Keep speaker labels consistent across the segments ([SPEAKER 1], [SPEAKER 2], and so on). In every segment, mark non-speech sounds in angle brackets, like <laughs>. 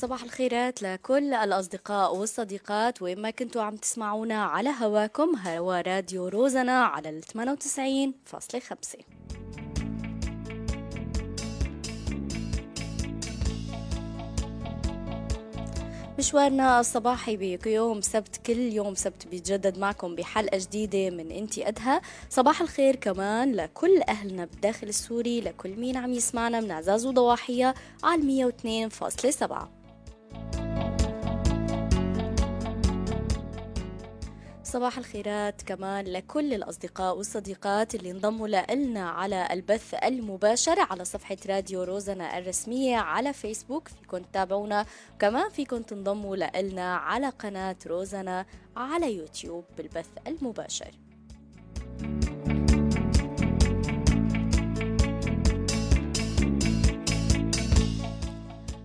[SPEAKER 1] صباح الخيرات لكل الأصدقاء والصديقات. وين ما كنتوا عم تسمعونا على هواكم هوا راديو روزنا على ال 98.5 مشوارنا الصباحي بيوم سبت كل يوم سبت بيتجدد معكم بحلقة جديدة من إنتي أدهى. صباح الخير كمان لكل أهلنا بالداخل السوري لكل مين عم يسمعنا من عزاز وضواحية على 102.7 صباح الخيرات كمان لكل الأصدقاء والصديقات اللي انضموا لنا على البث المباشر على صفحة راديو روزنا الرسمية على فيسبوك. فيكم تتابعونا. وكمان فيكم تنضموا لنا على قناة روزنا على يوتيوب بالبث المباشر.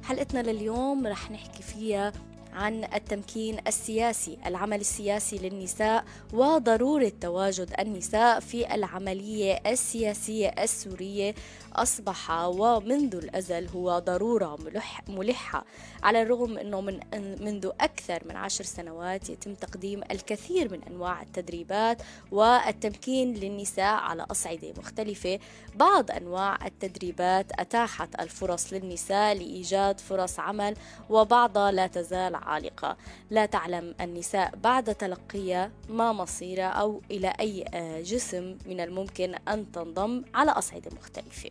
[SPEAKER 1] حلقتنا لليوم رح نحكي فيها عن التمكين السياسي العمل السياسي للنساء وضرورة تواجد النساء في العملية السياسية السورية أصبح ومنذ الأزل هو ضرورة ملح ملحة على الرغم أنه من منذ أكثر من عشر سنوات يتم تقديم الكثير من أنواع التدريبات والتمكين للنساء على أصعدة مختلفة. بعض أنواع التدريبات أتاحت الفرص للنساء لإيجاد فرص عمل وبعضها لا تزال عالقة. لا تعلم النساء بعد تلقيها ما مصيرها أو إلى أي جسم من الممكن أن تنضم على أصعدة مختلفة.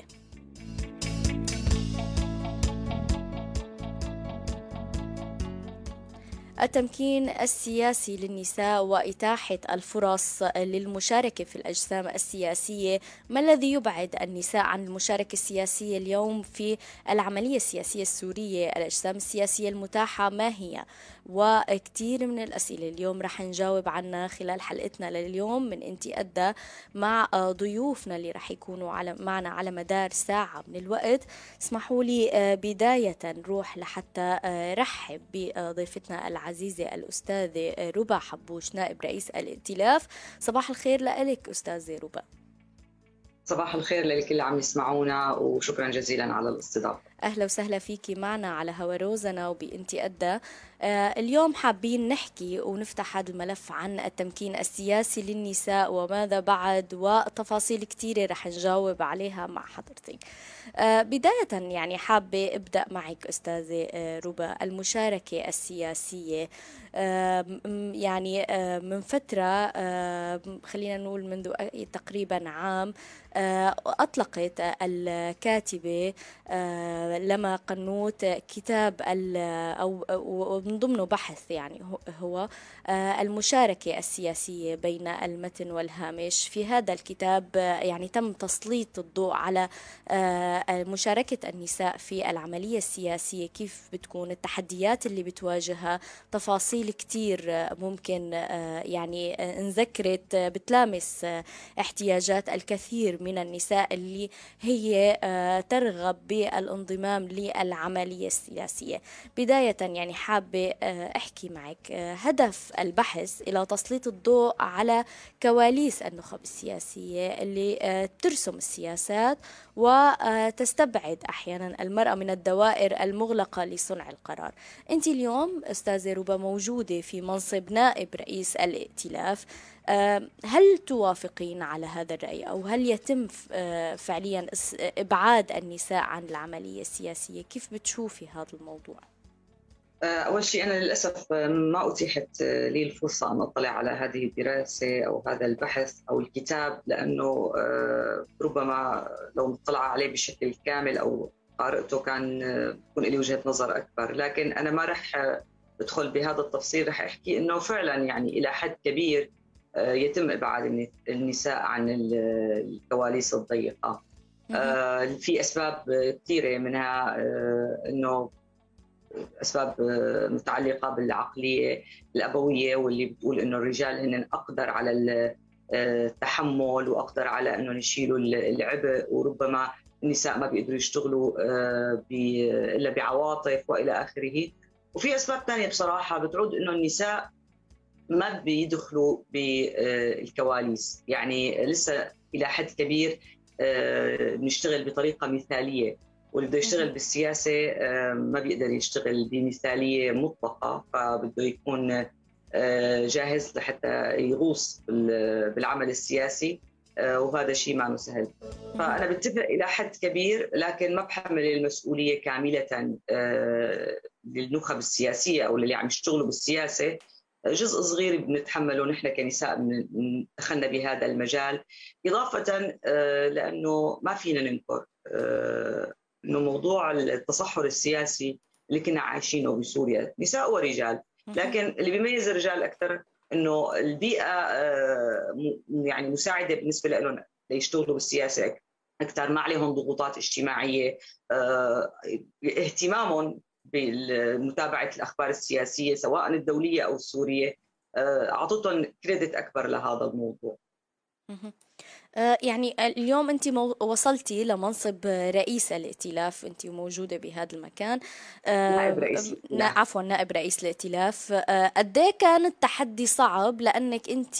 [SPEAKER 1] التمكين السياسي للنساء وإتاحة الفرص للمشاركة في الأجسام السياسية. ما الذي يبعد النساء عن المشاركة السياسية اليوم في العملية السياسية السورية؟ الأجسام السياسية المتاحة ما هي؟ وكثير من الأسئلة. اليوم رح نجاوب عنها خلال حلقتنا لليوم من أنتي أدى مع ضيوفنا اللي رح يكونوا على معنا على مدار ساعة من الوقت. اسمحوا لي آه، بداية نروح لحتى آه، رحب بضيفتنا العزيزة الأستاذة ربا حبوش نائب رئيس الائتلاف. صباح الخير لك أستاذة ربا.
[SPEAKER 2] صباح الخير للكل اللي عم يسمعونا وشكرا جزيلا على الاستضافة.
[SPEAKER 1] أهلا وسهلا فيكي معنا على هوا روزنا وبانتي أدى آه اليوم حابين نحكي ونفتح هذا الملف عن التمكين السياسي للنساء وماذا بعد وتفاصيل كثيرة رح نجاوب عليها مع حضرتك. آه بداية يعني حابة أبدأ معك أستاذة آه ربا المشاركة السياسية. آه يعني من فترة آه خلينا نقول منذ تقريبا عام أطلقت الكاتبة آه، لما قنوت كتاب أو من ضمنه بحث يعني هو آه، المشاركة السياسية بين المتن والهامش. في هذا الكتاب يعني تم تسليط الضوء على مشاركة النساء في العملية السياسية كيف بتكون التحديات اللي بتواجهها تفاصيل كتير ممكن يعني نذكرت بتلامس احتياجات الكثير من النساء اللي هي آه، ترغب بالانضمام للعملية السياسية. بداية يعني حابة آه، أحكي معك آه، هدف البحث إلى تسليط الضوء على كواليس النخب السياسية اللي ترسم السياسات وتستبعد أحيانا المرأة من الدوائر المغلقة لصنع القرار. أنت اليوم أستاذة ربا موجودة في منصب نائب رئيس الائتلاف. هل توافقين على هذا الرأي؟ أو هل يتم آه، فعليا إبعاد النساء عن العملية السياسية؟ كيف بتشوفي هذا الموضوع؟
[SPEAKER 2] آه، أول شيء أنا للأسف ما أتيحت لي الفرصة أن أطلع على هذه الدراسة أو هذا البحث أو الكتاب لأنه آه، ربما لو نطلع عليه بشكل كامل أو قارئته كان يكون لي وجهة نظر أكبر. لكن أنا ما رح أدخل بهذا التفصيل رح أحكي أنه فعلا يعني إلى حد كبير آه، يتم ابعاد النساء عن الكواليس الضيقة. آه، في أسباب كثيرة منها آه، إنه أسباب متعلقة بالعقلية الأبوية واللي بتقول إنه الرجال هن أقدر على التحمل وأقدر على إنه يشيلوا العبء وربما النساء ما بيقدروا يشتغلوا إلا بعواطف وإلى آخره. وفي أسباب ثانية بصراحة بتعود إنه النساء ما بيدخلوا بالكواليس يعني لسه إلى حد كبير آه، بنشتغل بطريقة مثالية واللي بده يشتغل بالسياسة ما بيقدر يشتغل بمثالية مطلقه فبده يكون جاهز لحتى يغوص بالعمل السياسي وهذا شيء ما سهل فأنا بتفق إلى حد كبير لكن ما بحمل المسؤولية كاملة للنخب السياسية أو اللي عم يشتغلوا بالسياسة. جزء صغير بنتحمله نحن كنساء دخلنا بهذا المجال إضافة آه، لأنه ما فينا ننكر آه، أنه موضوع التصحر السياسي اللي كنا عايشينه بسوريا نساء ورجال. لكن اللي بيميز الرجال أكثر أنه البيئة آه، يعني مساعدة بالنسبة لهم ليشتغلوا بالسياسة أكثر ما عليهم ضغوطات اجتماعية اهتمامهم بمتابعة الأخبار السياسية سواء الدولية أو السورية. آه، أعطتهم كريدت أكبر لهذا الموضوع.
[SPEAKER 1] آه، يعني اليوم أنت وصلتي لمنصب رئيس الائتلاف. أنت موجودة بهذا المكان.
[SPEAKER 2] آه، نائب رئيس.
[SPEAKER 1] نعم. عفوا نائب رئيس الائتلاف. قد إيه كان التحدي صعب لأنك أنت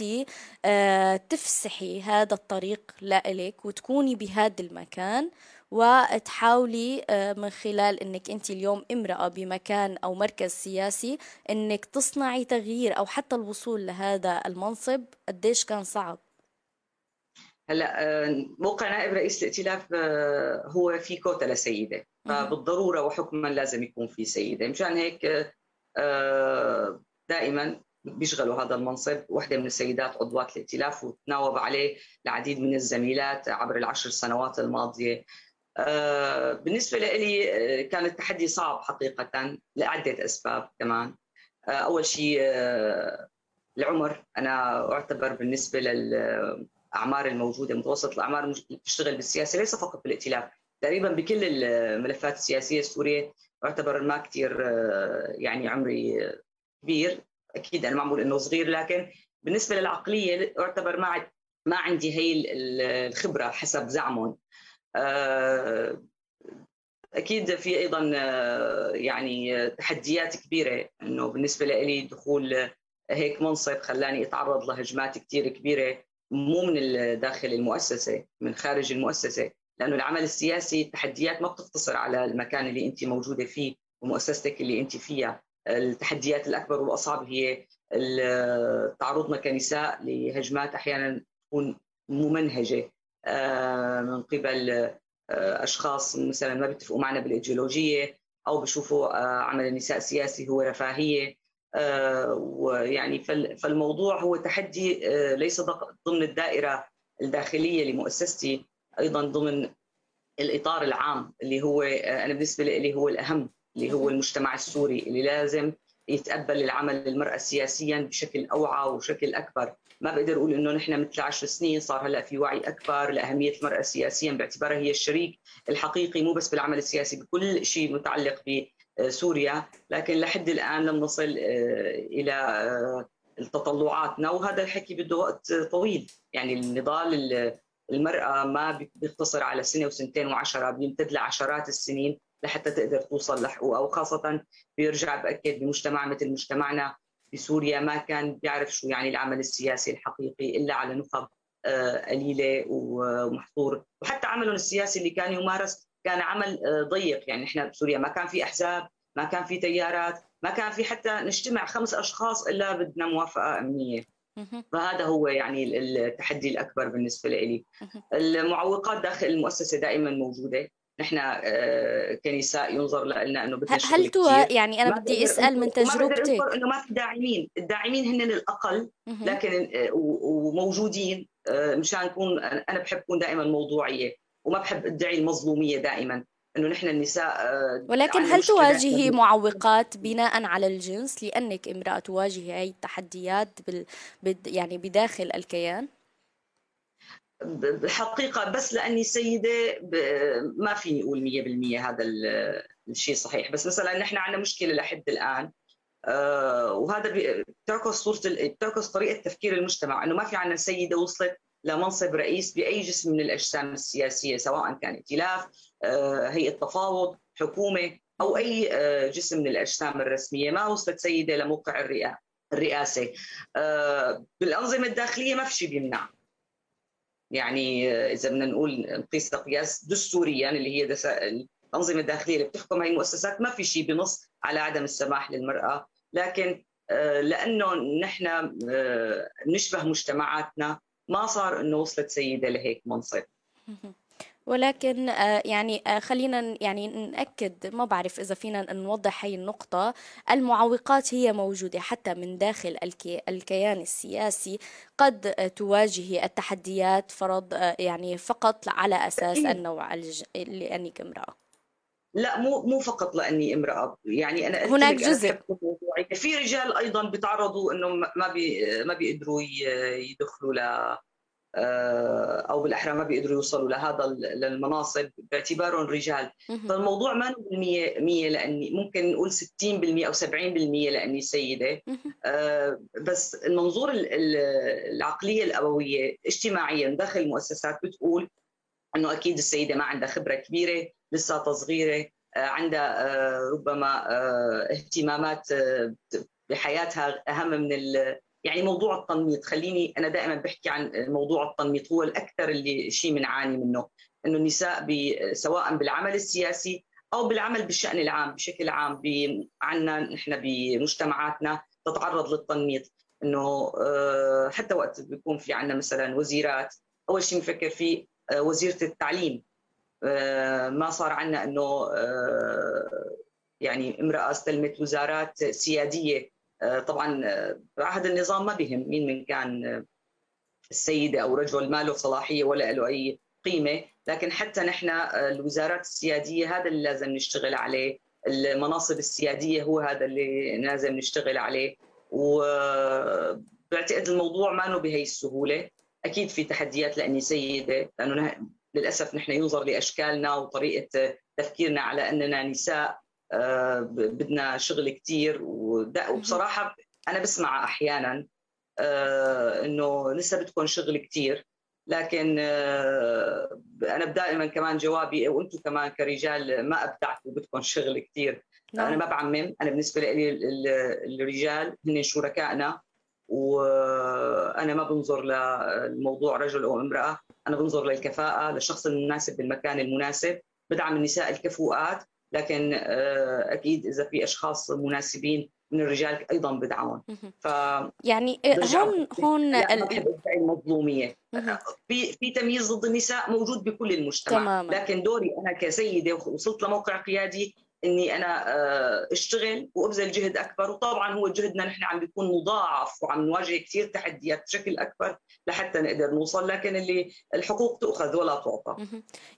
[SPEAKER 1] تفسحي هذا الطريق لإلك وتكوني بهذا المكان؟ وتحاولي آه، من خلال إنك انت اليوم امرأة بمكان أو مركز سياسي إنك تصنعي تغيير أو حتى الوصول لهذا المنصب قديش كان صعب؟
[SPEAKER 2] هلأ آه، موقع نائب رئيس الائتلاف آه، هو في كوتا لسيدة. فبالضرورة وحكما لازم يكون في سيدة. مشان هيك دائما بيشغلوا هذا المنصب. وحدة من السيدات عضوات الائتلاف وتناوب عليه العديد من الزميلات عبر العشر سنوات الماضية. بالنسبة لي آه، كان التحدي صعب حقيقة لعدة أسباب كمان. آه، أول شيء العمر. أنا أعتبر بالنسبة للأعمار الموجودة متوسط الأعمار اللي بتشتغل بالسياسة ليس فقط بالائتلاف. تقريبا بكل الملفات السياسية السورية أعتبر ما كثير يعني عمري كبير. أكيد أنا معمول إنه صغير لكن بالنسبة للعقلية أعتبر ما ما عندي هي الخبرة حسب زعمهم. آه، أكيد في أيضا آه، يعني تحديات كبيرة إنه بالنسبة لي دخول هيك منصب خلاني أتعرض لهجمات كثير كبيرة مو من داخل المؤسسة من خارج المؤسسة لأنه العمل السياسي التحديات ما بتقتصر على المكان اللي أنت موجودة فيه ومؤسستك اللي أنت فيها. التحديات الأكبر والأصعب هي تعرضنا كنساء لهجمات أحيانا تكون ممنهجه آه، من قبل آه، أشخاص مثلا ما بيتفقوا معنا بالإيديولوجية أو بشوفوا آه، عمل النساء السياسي هو رفاهية. ويعني فالموضوع هو تحدي ليس ضمن الدائرة الداخلية لمؤسستي أيضا ضمن الإطار العام اللي هو أنا بالنسبة لي هو الأهم اللي هو المجتمع السوري اللي لازم يتقبل العمل للمرأة سياسيا بشكل أوعى وشكل أكبر. ما بقدر أقول إنه نحن مثل عشر سنين صار هلأ في وعي أكبر لأهمية المراه سياسيا باعتبارها هي الشريك الحقيقي مو بس بالعمل السياسي بكل شيء متعلق بسوريا. لكن لحد الآن لم نصل آه، إلى آه، تطلعاتنا. وهذا الحكي بده وقت طويل. يعني النضال المرأة ما بيقتصر على سنة وسنتين وعشرة بيمتد لعشرات السنين لحتى تقدر توصل لحقوقها وخاصة بيرجع بأكد بمجتمع مثل مجتمعنا بسوريا ما كان بيعرف شو يعني العمل السياسي الحقيقي إلا على نخب آه، قليلة ومحظور. وحتى عملهم السياسي اللي كان يمارس كان عمل آه، ضيق. يعني إحنا بسوريا ما كان في أحزاب ما كان في تيارات ما كان في حتى نجتمع خمس أشخاص إلا بدنا موافقة أمنية. فهذا هو يعني التحدي الأكبر بالنسبة لي المعوقات داخل المؤسسة دائما موجودة. نحن آه، كنساء ينظر لنا إنه بدنا
[SPEAKER 1] هل تو يعني أنا بدي أسأل من تجربتك؟
[SPEAKER 2] إنه ما في داعمين. الداعمين هن الأقل لكن آه، وموجودين آه، مشان نكون أنا بحب اكون دائما موضوعية وما بحب ادعي المظلومية دائما. إنه نحن النساء
[SPEAKER 1] ولكن هل تواجهي معوقات بناء على الجنس؟ لأنك امرأة تواجهي هي التحديات بال... يعني بداخل الكيان؟
[SPEAKER 2] بالحقيقة بس لأني سيدة ما فيني أقول 100% هذا الشيء صحيح. بس مثلا نحن عندنا مشكلة لحد الآن. آه، وهذا بتعكس صورة بتعكس طريقة تفكير المجتمع. إنه ما في عندنا سيدة وصلت لمنصب رئيس بأي جسم من الأجسام السياسية سواء كان ائتلاف آه، هيئة تفاوض حكومة أو أي آه، جسم من الأجسام الرسمية. ما وصلت سيدة لموقع الرئاسة. بالأنظمة الداخلية ما في شيء بيمنع. يعني إذا بدنا نقول نقيس قياس دستوريا اللي هي الأنظمة الداخلية اللي بتحكم هي المؤسسات ما في شيء بنص على عدم السماح للمرأة. لكن لأنه نحن نشبه مجتمعاتنا ما صار إنه وصلت سيدة لهيك منصب. <laughs>
[SPEAKER 1] ولكن آه، يعني آه، خلينا يعني نأكد ما بعرف إذا فينا نوضح هي النقطة. المعوقات هي موجودة حتى من داخل الكيان السياسي. قد تواجه التحديات فرض آه، يعني فقط على أساس النوع لأنك امرأة
[SPEAKER 2] لا مو مو فقط لأني امرأة. يعني أنا
[SPEAKER 1] هناك جزء.
[SPEAKER 2] في رجال أيضا بيتعرضوا انه ما بي ما بيقدروا يدخلوا ل آه، أو بالأحرى ما بيقدروا يوصلوا لهذا المناصب باعتبارهم رجال. فالموضوع ما 100 100 لأني ممكن نقول 60% أو 70% لأني سيدة. آه، بس المنظور العقلية الأبوية اجتماعيا داخل المؤسسات بتقول إنه أكيد السيدة ما عندها خبرة كبيرة لساتها صغيرة آه، عندها ربما اهتمامات بحياتها أهم من يعني موضوع التنميط خليني أنا دائما بحكي عن موضوع التنميط هو الأكثر اللي شيء بنعاني منه إنه النساء سواء بالعمل السياسي أو بالعمل بالشأن العام بشكل عام عندنا نحن بمجتمعاتنا تتعرض للتنميط إنه آه، حتى وقت بيكون في عندنا مثلا وزيرات أول شيء بنفكر في آه، وزيرة التعليم آه، ما صار عندنا إنه يعني امرأة استلمت وزارات سيادية طبعا آه، عهد النظام ما بهم مين من كان آه، السيده أو رجل ما له صلاحية ولا له أي قيمة. لكن حتى نحن الوزارات السيادية هذا اللي لازم نشتغل عليه. المناصب السيادية هو هذا اللي لازم نشتغل عليه. وبعتقد الموضوع ما بهي السهولة. أكيد في تحديات لأني سيدة لأنه للأسف نحن ينظر لأشكالنا وطريقة تفكيرنا على أننا نساء. آه، بدنا شغل كثير وبصراحة أنا بسمع أحيانا آه، إنه لسه بدكم شغل كثير لكن آه، أنا دائما كمان جوابي وأنتم كمان كرجال ما ابدعتوا بدكم شغل كثير نعم. أنا ما بعمم أنا بالنسبة لي الرجال هن شركائنا وأنا ما بنظر للموضوع رجل أو امرأة أنا بنظر للكفاءة للشخص المناسب بالمكان المناسب بدعم النساء الكفؤات لكن آه، أكيد إذا في أشخاص مناسبين من الرجال أيضا بدعمهم
[SPEAKER 1] ف يعني هون هون
[SPEAKER 2] المظلوميه في في تمييز ضد النساء موجود بكل المجتمع. تماما. لكن دوري أنا كسيدة وصلت لموقع قيادي إني أنا آه، أشتغل وأبذل جهد أكبر. وطبعا هو جهدنا نحن عم بيكون مضاعف وعم نواجه كثير تحديات بشكل أكبر لحتى نقدر نوصل لكن اللي الحقوق تؤخذ ولا تعطى.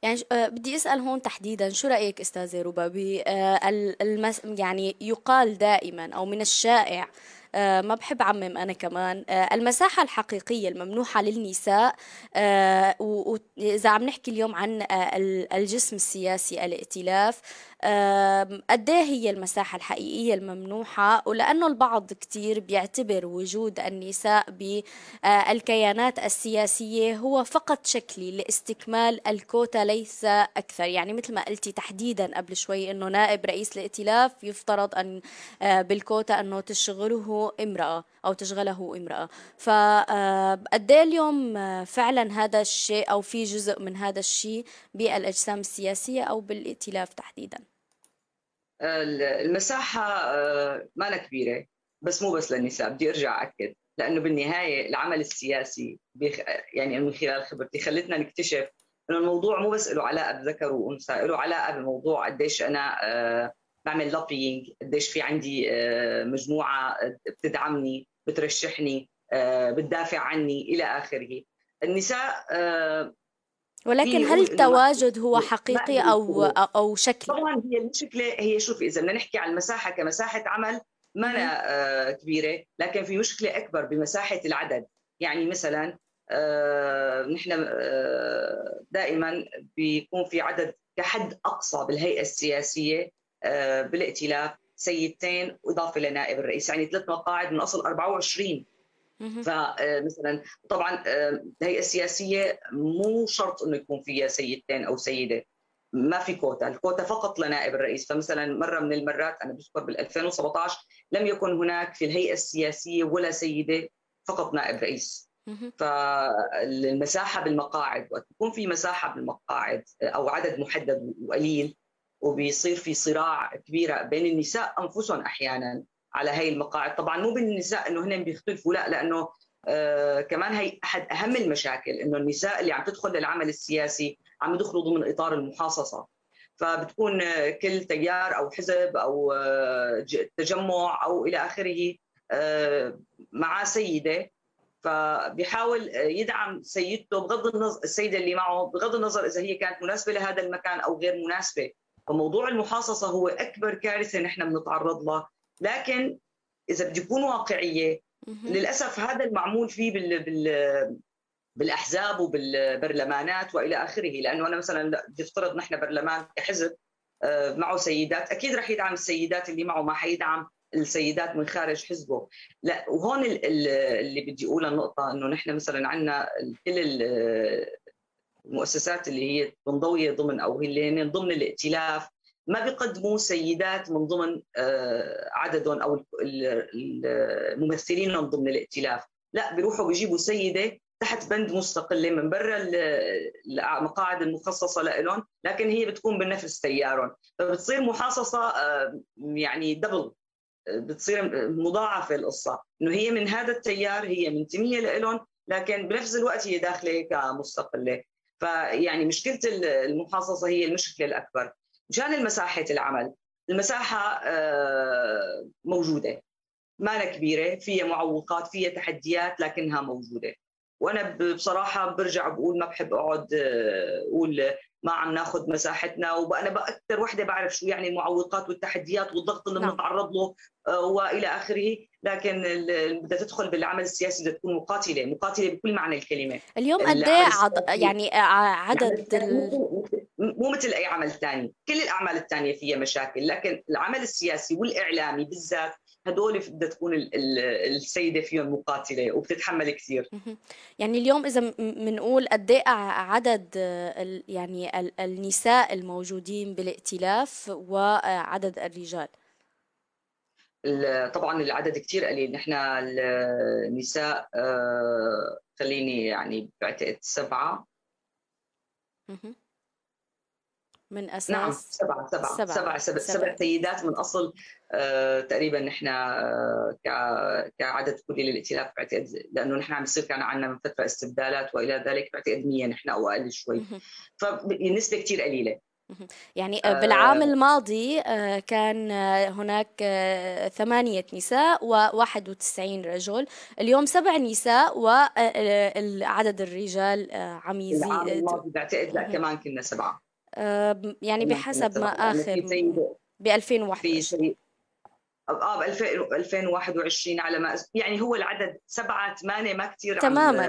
[SPEAKER 1] يعني آه، بدي أسأل هون تحديدا شو رأيك أستاذة ربا بالمس يعني يقال دائما أو من الشائع آه، ما بحب عمم أنا كمان. آه، المساحة الحقيقية الممنوحة للنساء آه، وإذا عم نحكي اليوم عن الجسم السياسي الائتلاف قد إيه هي المساحة الحقيقية الممنوحة؟ ولأنه البعض كتير بيعتبر وجود النساء بالكيانات السياسية هو فقط شكلي لاستكمال الكوتا ليس أكثر. يعني مثل ما قلتي تحديدا قبل شوي أنه نائب رئيس الائتلاف يفترض أن بالكوتا أنه تشغله امرأة أو تشغله امرأة فقد إيه اليوم فعلا هذا الشيء أو في جزء من هذا الشيء بالأجسام السياسية أو بالائتلاف تحديدا
[SPEAKER 2] المساحة آه، ما كبيرة بس مو بس للنساء بدي أرجع أكد لأنه بالنهاية العمل السياسي. يعني من خلال خبرتي خلتنا نكتشف إنه الموضوع مو بس له علاقة بذكر وأنثى له علاقة بموضوع قديش أنا آه، بعمل لوبينج قديش في عندي آه، مجموعة بتدعمني بترشحني بتدافع عني إلى آخره. النساء
[SPEAKER 1] ولكن هل التواجد هو حقيقي أو أو شكلي؟
[SPEAKER 2] طبعا هي المشكلة هي شوفي إذا بدنا نحكي عن المساحه كمساحة عمل ما آه كبيرة لكن في مشكلة أكبر بمساحة العدد. يعني مثلا آه نحن آه دائما بيكون في عدد كحد أقصى بالهيئة السياسية آه بالائتلاف سيدتين واضافه لنائب الرئيس. يعني ثلاث مقاعد من أصل 24 فمثلا طبعا آه، الهيئة السياسية مو شرط إنه يكون فيها سيدتين أو سيدة. ما في كوتا، الكوتا فقط لنائب الرئيس، فمثلا مرة من المرات أنا بذكر بال 2017 لم يكن هناك في الهيئة السياسية ولا سيدة فقط نائب رئيس. فالمساحه بالمقاعد وقت يكون في مساحة بالمقاعد أو عدد محدد وقليل وبيصير في صراع كبيره بين النساء أنفسهم أحيانا على هاي المقاعد. طبعا مو بالنساء إنه هن بيختلفوا لا لأنه آه كمان هي أحد أهم المشاكل إنه النساء اللي عم تدخل للعمل السياسي عم يدخلوا ضمن إطار المحاصصة. فبتكون كل تيار أو حزب أو آه، تجمع أو إلى آخره آه، مع سيدة. فبيحاول يدعم سيدته بغض النظر السيدة اللي معه بغض النظر إذا هي كانت مناسبة لهذا المكان أو غير مناسبة. فموضوع المحاصصة هو أكبر كارثة نحن بنتعرض لها. لكن إذا بدي أكون واقعية للأسف هذا المعمول فيه بال, بال بالأحزاب وبالبرلمانات وإلى آخره. لأنه أنا مثلا بدي أفترض نحن برلمان كحزب آه، معه سيدات. أكيد رح يدعم السيدات اللي معه ما حيدعم السيدات من خارج حزبه. لا وهون اللي بدي اقولها النقطة إنه نحن مثلا عندنا كل المؤسسات اللي هي منضويه ضمن أو اللي هن ضمن الائتلاف. ما بيقدموا سيدات من ضمن آه، عددهم أو الممثلين ضمن الائتلاف. لا بيروحوا بيجيبوا سيدة تحت بند مستقله من برا المقاعد المخصصة لهم لكن هي بتكون بنفس تيارهم فبتصير محاصصة آه، يعني دبل بتصير مضاعفة القصة. إنه هي من هذا التيار هي منتميه لهم لكن بنفس الوقت هي داخلة كمستقله فيعني مشكلة المحاصصة هي المشكلة الأكبر. مشان المساحة العمل المساحة آه، موجودة. ما كبيرة فيها معوقات فيها تحديات لكنها موجودة. وأنا بصراحة برجع بقول ما بحب أقعد آه، أقول ما عم ناخذ مساحتنا. وأنا أكثر وحدة بعرف شو يعني المعوقات والتحديات والضغط اللي نعم. بنتعرض له وإلى آخره. لكن بدها تدخل بالعمل السياسي بدها تكون مقاتلة مقاتلة بكل معنى الكلمة.
[SPEAKER 1] اليوم قد عد... يعني عدد ال...
[SPEAKER 2] مو مثل أي عمل ثاني كل الأعمال الثانية فيها مشاكل. لكن العمل السياسي والإعلامي بالذات هدول بدها تكون السيدة فيهم مقاتلة وبتتحمل كثير.
[SPEAKER 1] يعني اليوم إذا بنقول قد إيه عدد يعني النساء الموجودين بالائتلاف وعدد الرجال؟
[SPEAKER 2] طبعا العدد كثير قليل. نحن النساء آه، خليني يعني بعتقد سبعة.
[SPEAKER 1] من أساس؟
[SPEAKER 2] نعم سبعة سبعة. سبعة. سبع, سبع, سبع سيدات من أصل آه تقريبا نحن آه كعدد كلي للائتلاف بعتقد لأنه نحن عم يصير كان عندنا من فترة استبدالات وإلى ذلك بعتقد 100 نحن أو أقل شوي. فالنسبه كثير قليلة.
[SPEAKER 1] يعني آه، بالعام الماضي آه، كان آه، هناك ثمانية نساء و91 رجل. اليوم سبع نساء وعدد الرجال عم يزيد العام
[SPEAKER 2] الماضي بعتقد لا كمان كنا سبعة.
[SPEAKER 1] يعني بحسب ما آخر ب 2021
[SPEAKER 2] آه ب 2021 على ما يعني هو العدد سبعة ثمانية ما كثير
[SPEAKER 1] تماما.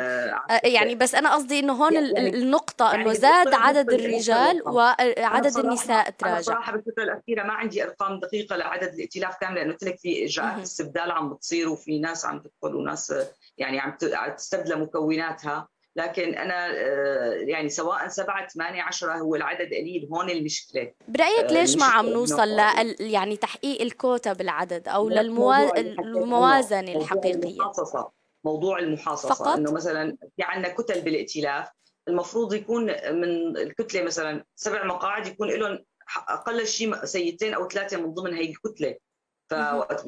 [SPEAKER 1] آه يعني بس أنا قصدي إنه هون يعني النقطة إنه يعني زاد عدد الرجال وعدد النساء تراجع
[SPEAKER 2] صراحة بالفترة الأخيرة ما عندي أرقام دقيقة لعدد الائتلاف كامل لأنه قلت لك في إجراءات استبدال عم بتصير وفي ناس عم تدخل وناس يعني عم تستبدل مكوناتها. لكن أنا آه، يعني سواء سبعة ثمانية عشرة هو العدد قليل هون المشكلة.
[SPEAKER 1] برأيك آه، ليش ما عم نوصل ل يعني تحقيق الكوتا بالعدد أو للموازنه الحقيقية؟
[SPEAKER 2] المحاصصه موضوع المحاصصه فقط؟ إنه مثلا في عندنا كتل بالائتلاف المفروض يكون من الكتلة مثلا سبع مقاعد يكون لهم أقل شيء سيدتين أو ثلاثة من ضمن هي الكتلة. فوقت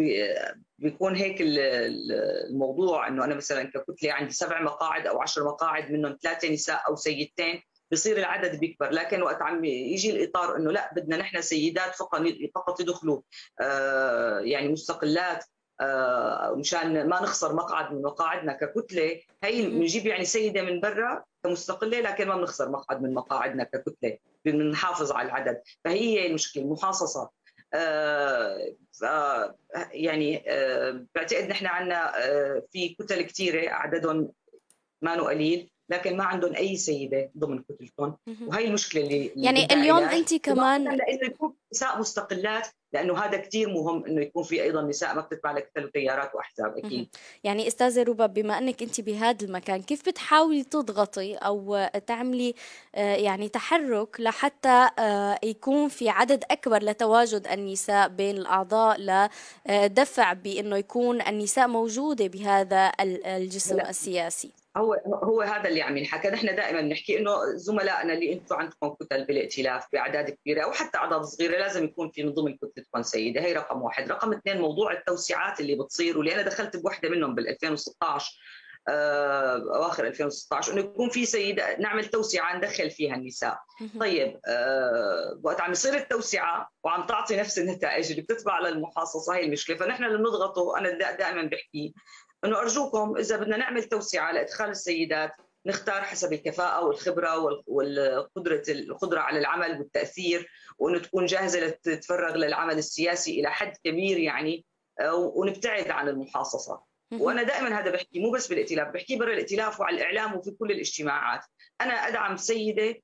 [SPEAKER 2] بيكون هيك الموضوع إنه أنا مثلا ككتله عندي سبع مقاعد أو عشر مقاعد منهم ثلاثة نساء أو سيدتين بصير العدد بيكبر. لكن وقت عم يجي الإطار إنه لا بدنا نحن سيدات فقط فقط يدخلوا آه يعني مستقلات آه مشان ما نخسر مقعد من مقاعدنا ككتلة. هي بنجيب يعني سيدة من برا كمستقلة لكن ما بنخسر مقعد من مقاعدنا ككتلة بنحافظ على العدد. فهي المشكلة المحاصصة. يعني آه، بعتقد نحن عندنا آه، في كتل كثيره عددهم ما قليل لكن ما عندهم أي سيدة ضمن كتلتهم. وهي المشكلة اللي
[SPEAKER 1] يعني اليوم انت كمان
[SPEAKER 2] لأنه يكون نساء مستقلات لأنه هذا كثير مهم إنه يكون في أيضا نساء ما بتتبع لكتل وتيارات وأحزاب أكيد.
[SPEAKER 1] يعني أستاذة روبا بما إنك أنت بهذا المكان كيف بتحاولي تضغطي أو تعملي آه، يعني تحرك لحتى آه، يكون في عدد أكبر لتواجد النساء بين الأعضاء لدفع بإنه يكون النساء موجودة بهذا الجسم لا. السياسي؟
[SPEAKER 2] هو هو هذا اللي عم ينحكى. نحن دائما بنحكي إنه زملائنا اللي أنتم عندكم كتل بالائتلاف بأعداد كبيرة أو حتى اعداد صغيرة لازم يكون في من ضمن كتله تكون سيدة. هي رقم واحد. رقم اثنين موضوع التوسعات اللي بتصير واللي أنا دخلت بوحدة منهم بال 2016 آه، أواخر 2016 إنه يكون في سيدة نعمل توسعة ندخل فيها النساء. طيب أه وقت عم يصير التوسعة وعم تعطي نفس النتائج اللي بتتبع للمحاصصة هي المشكلة. فنحن اللي بنضغطه أنا دائما بحكي إنه أرجوكم إذا بدنا نعمل توسعة لإدخال السيدات نختار حسب الكفاءة والخبرة والقدرة القدرة على العمل والتأثير. وأنه تكون جاهزة لتتفرغ للعمل السياسي إلى حد كبير يعني آه، ونبتعد عن المحاصصة. وأنا دائما هذا بحكي مو بس بالائتلاف بحكي برا الائتلاف وعلى الإعلام وفي كل الاجتماعات. أنا أدعم سيدة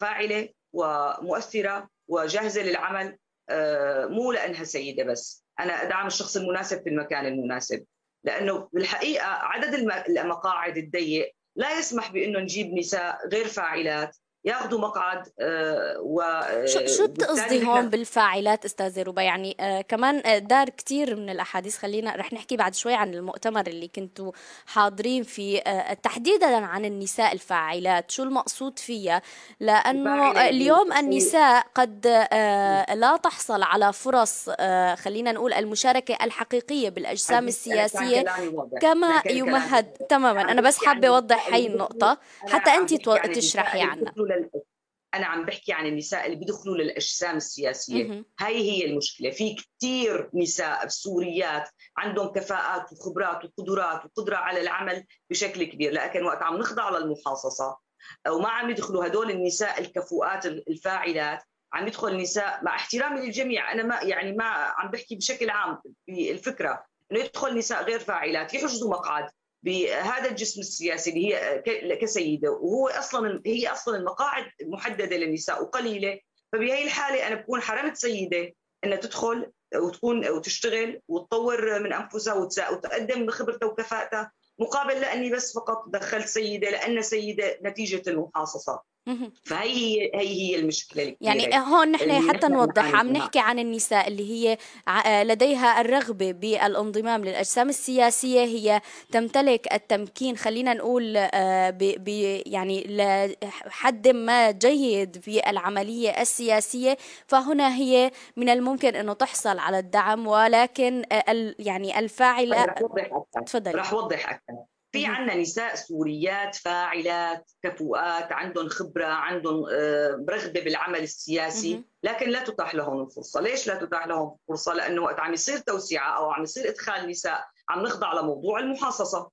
[SPEAKER 2] فاعلة ومؤثرة وجاهزة للعمل آه، مو لأنها سيدة بس. أنا أدعم الشخص المناسب في المكان المناسب. لأنه بالحقيقة عدد المقاعد الضيق لا يسمح بأنه نجيب نساء غير فاعلات ياخذوا مقعد آه، و
[SPEAKER 1] شو آه، شو بتقصدي هون بالفاعلات أستاذة ربا؟ يعني آه كمان دار كثير من الأحاديث خلينا رح نحكي بعد شوي عن المؤتمر اللي كنتوا حاضرين فيه. تحديدا عن النساء الفاعلات شو المقصود فيها؟ لأنه اليوم النساء قد لا تحصل على فرص خلينا نقول المشاركة الحقيقية بالأجسام السياسية كما يمهد. تماما. أنا بس حابة أوضح هي النقطة. حتى أنت تشرحي عنها
[SPEAKER 2] أنا عم بحكي عن النساء اللي بيدخلوا للأجسام السياسية. هاي هي المشكلة. في كثير نساء سوريات عندهم كفاءات وخبرات وقدرات وقدرة على العمل بشكل كبير. لكن وقت عم نخضع للمحاصصة أو ما عم يدخلوا هدول النساء الكفؤات الفاعلات عم يدخل نساء مع احترامي للجميع. أنا ما يعني ما عم بحكي بشكل عام بالفكرة. إنه يدخل نساء غير فاعلات يحجزوا مقعد. بهذا الجسم السياسي اللي هي كسيدة وهو أصلا هي أصلا المقاعد محددة للنساء وقليلة. فبهي الحالة أنا بكون حرمت سيدة إنها تدخل وتكون وتشتغل وتطور من أنفسها وتقدم خبرتها وكفاءتها مقابل لأني بس فقط دخلت سيدة لأن سيدة نتيجة المحاصصة. فهي هي هي هي المشكلة
[SPEAKER 1] يعني هون نحن حتى نوضح عم نحكي عن النساء اللي هي لديها الرغبة بالانضمام للأجسام السياسية. هي تمتلك التمكين خلينا نقول آه، ب يعني لحد ما جيد في العملية السياسية. فهنا هي من الممكن إنه تحصل على الدعم ولكن يعني الفاعلة
[SPEAKER 2] رح أوضح أكثر. تفضلي. رح أوضح أكثر. في عندنا نساء سوريات فاعلات كفؤات عندهم خبرة عندهم آه، رغبة بالعمل السياسي. لكن لا تتاح لهم الفرصة. ليش لا تتاح لهم الفرصة؟ لأنه وقت عم يصير توسعه أو عم يصير إدخال نساء عم نخضع لموضوع المحاصصة.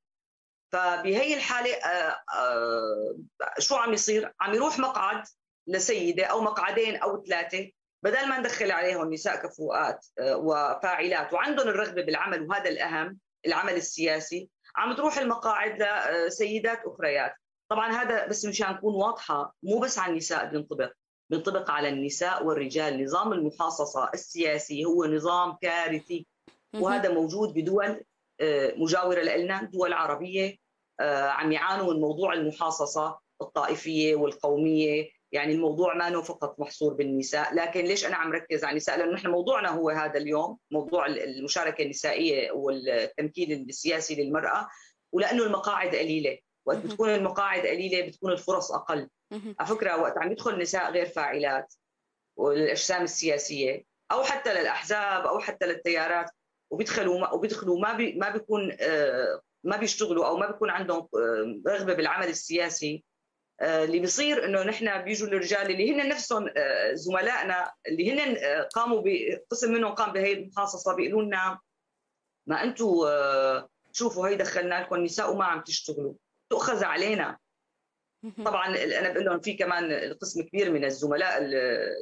[SPEAKER 2] فبهي الحالة آه، آه، شو عم يصير؟ عم يروح مقعد لسيدة أو مقعدين أو ثلاثة. بدل ما ندخل عليهم نساء كفؤات وفاعلات وعندهم الرغبة بالعمل وهذا الأهم العمل السياسي عم تروح المقاعد لسيدات أخريات. طبعا هذا بس مشان نكون واضحة مو بس على النساء بينطبق. بينطبق على النساء والرجال. نظام المحاصصة السياسي هو نظام كارثي. وهذا موجود بدول آه، مجاورة لنا دول عربية آه، عم يعانوا من موضوع المحاصصة الطائفية والقومية. يعني الموضوع ما فقط محصور بالنساء لكن ليش أنا عم ركز على النساء؟ لأنه نحن موضوعنا هو هذا اليوم موضوع المشاركة النسائية والتمكين السياسي للمرأة ولأنه المقاعد قليلة. وقت بتكون المقاعد قليلة بتكون الفرص أقل. على فكرة وقت عم يدخل نساء غير فاعلات والأجسام السياسية أو حتى للأحزاب أو حتى للتيارات وبيدخلوا وبيدخلوا ما بي ما بيكون آه، ما بيشتغلوا أو ما بيكون عندهم آه، رغبة بالعمل السياسي. اللي بيصير إنه نحن بيجوا الرجال اللي هن نفسهم آه، زملائنا اللي هن آه، قاموا بقسم منهم قام بهي المحاصصة بيقولوا لنا ما أنتم شوفوا هي دخلنا لكم نساء وما عم تشتغلوا. تؤخذ علينا. طبعا أنا بقول لهم في كمان قسم كبير من الزملاء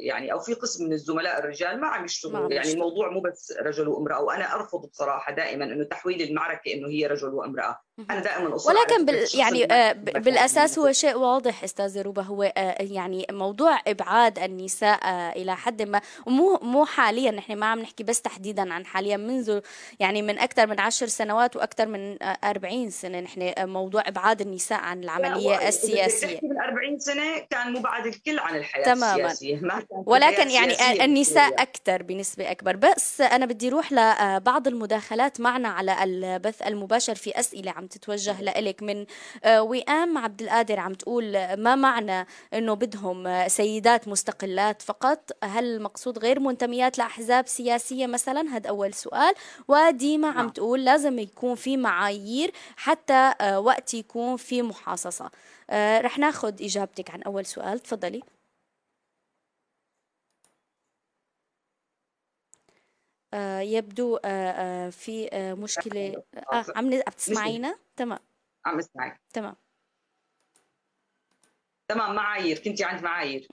[SPEAKER 2] يعني أو في قسم من الزملاء الرجال ما عم يشتغلوا. يعني الموضوع مو بس رجل وامرأة وأنا أرفض بصراحة دائما إنه تحويل المعركة إنه هي رجل وامرأة. أنا دائما
[SPEAKER 1] ولكن بال يعني آه بالأساس هو شيء واضح أستاذة روبا. هو آه يعني موضوع إبعاد النساء آه إلى حد ما ومو مو حاليا. نحن ما عم نحكي بس تحديدا عن حاليا منذ يعني من أكثر من عشر سنوات وأكثر من 40 سنة نحن موضوع إبعاد النساء عن العملية السياسية.
[SPEAKER 2] بال 40 سنة كان مبعد الكل عن الحياة تماما. السياسية
[SPEAKER 1] ما كان ولكن يعني النساء أكثر بنسبة أكبر. بس أنا بدي أروح لبعض المداخلات معنا على البث المباشر في أسئلة عم تتوجه لإلك من آه، وئام عبد القادر عم تقول ما معنى إنه بدهم سيدات مستقلات فقط؟ هل المقصود غير منتميات لأحزاب سياسية مثلا؟ هذا أول سؤال. وديما عم نعم. تقول لازم يكون في معايير حتى آه، وقت يكون في محاصصة. رح ناخذ إجابتك عن أول سؤال. تفضلي. آه يبدو آه آه في آه مشكلة آه عم تسمعينا؟ تمام.
[SPEAKER 2] عم اسمعك.
[SPEAKER 1] تمام.
[SPEAKER 2] تمام معايير. كنتي عند معايير.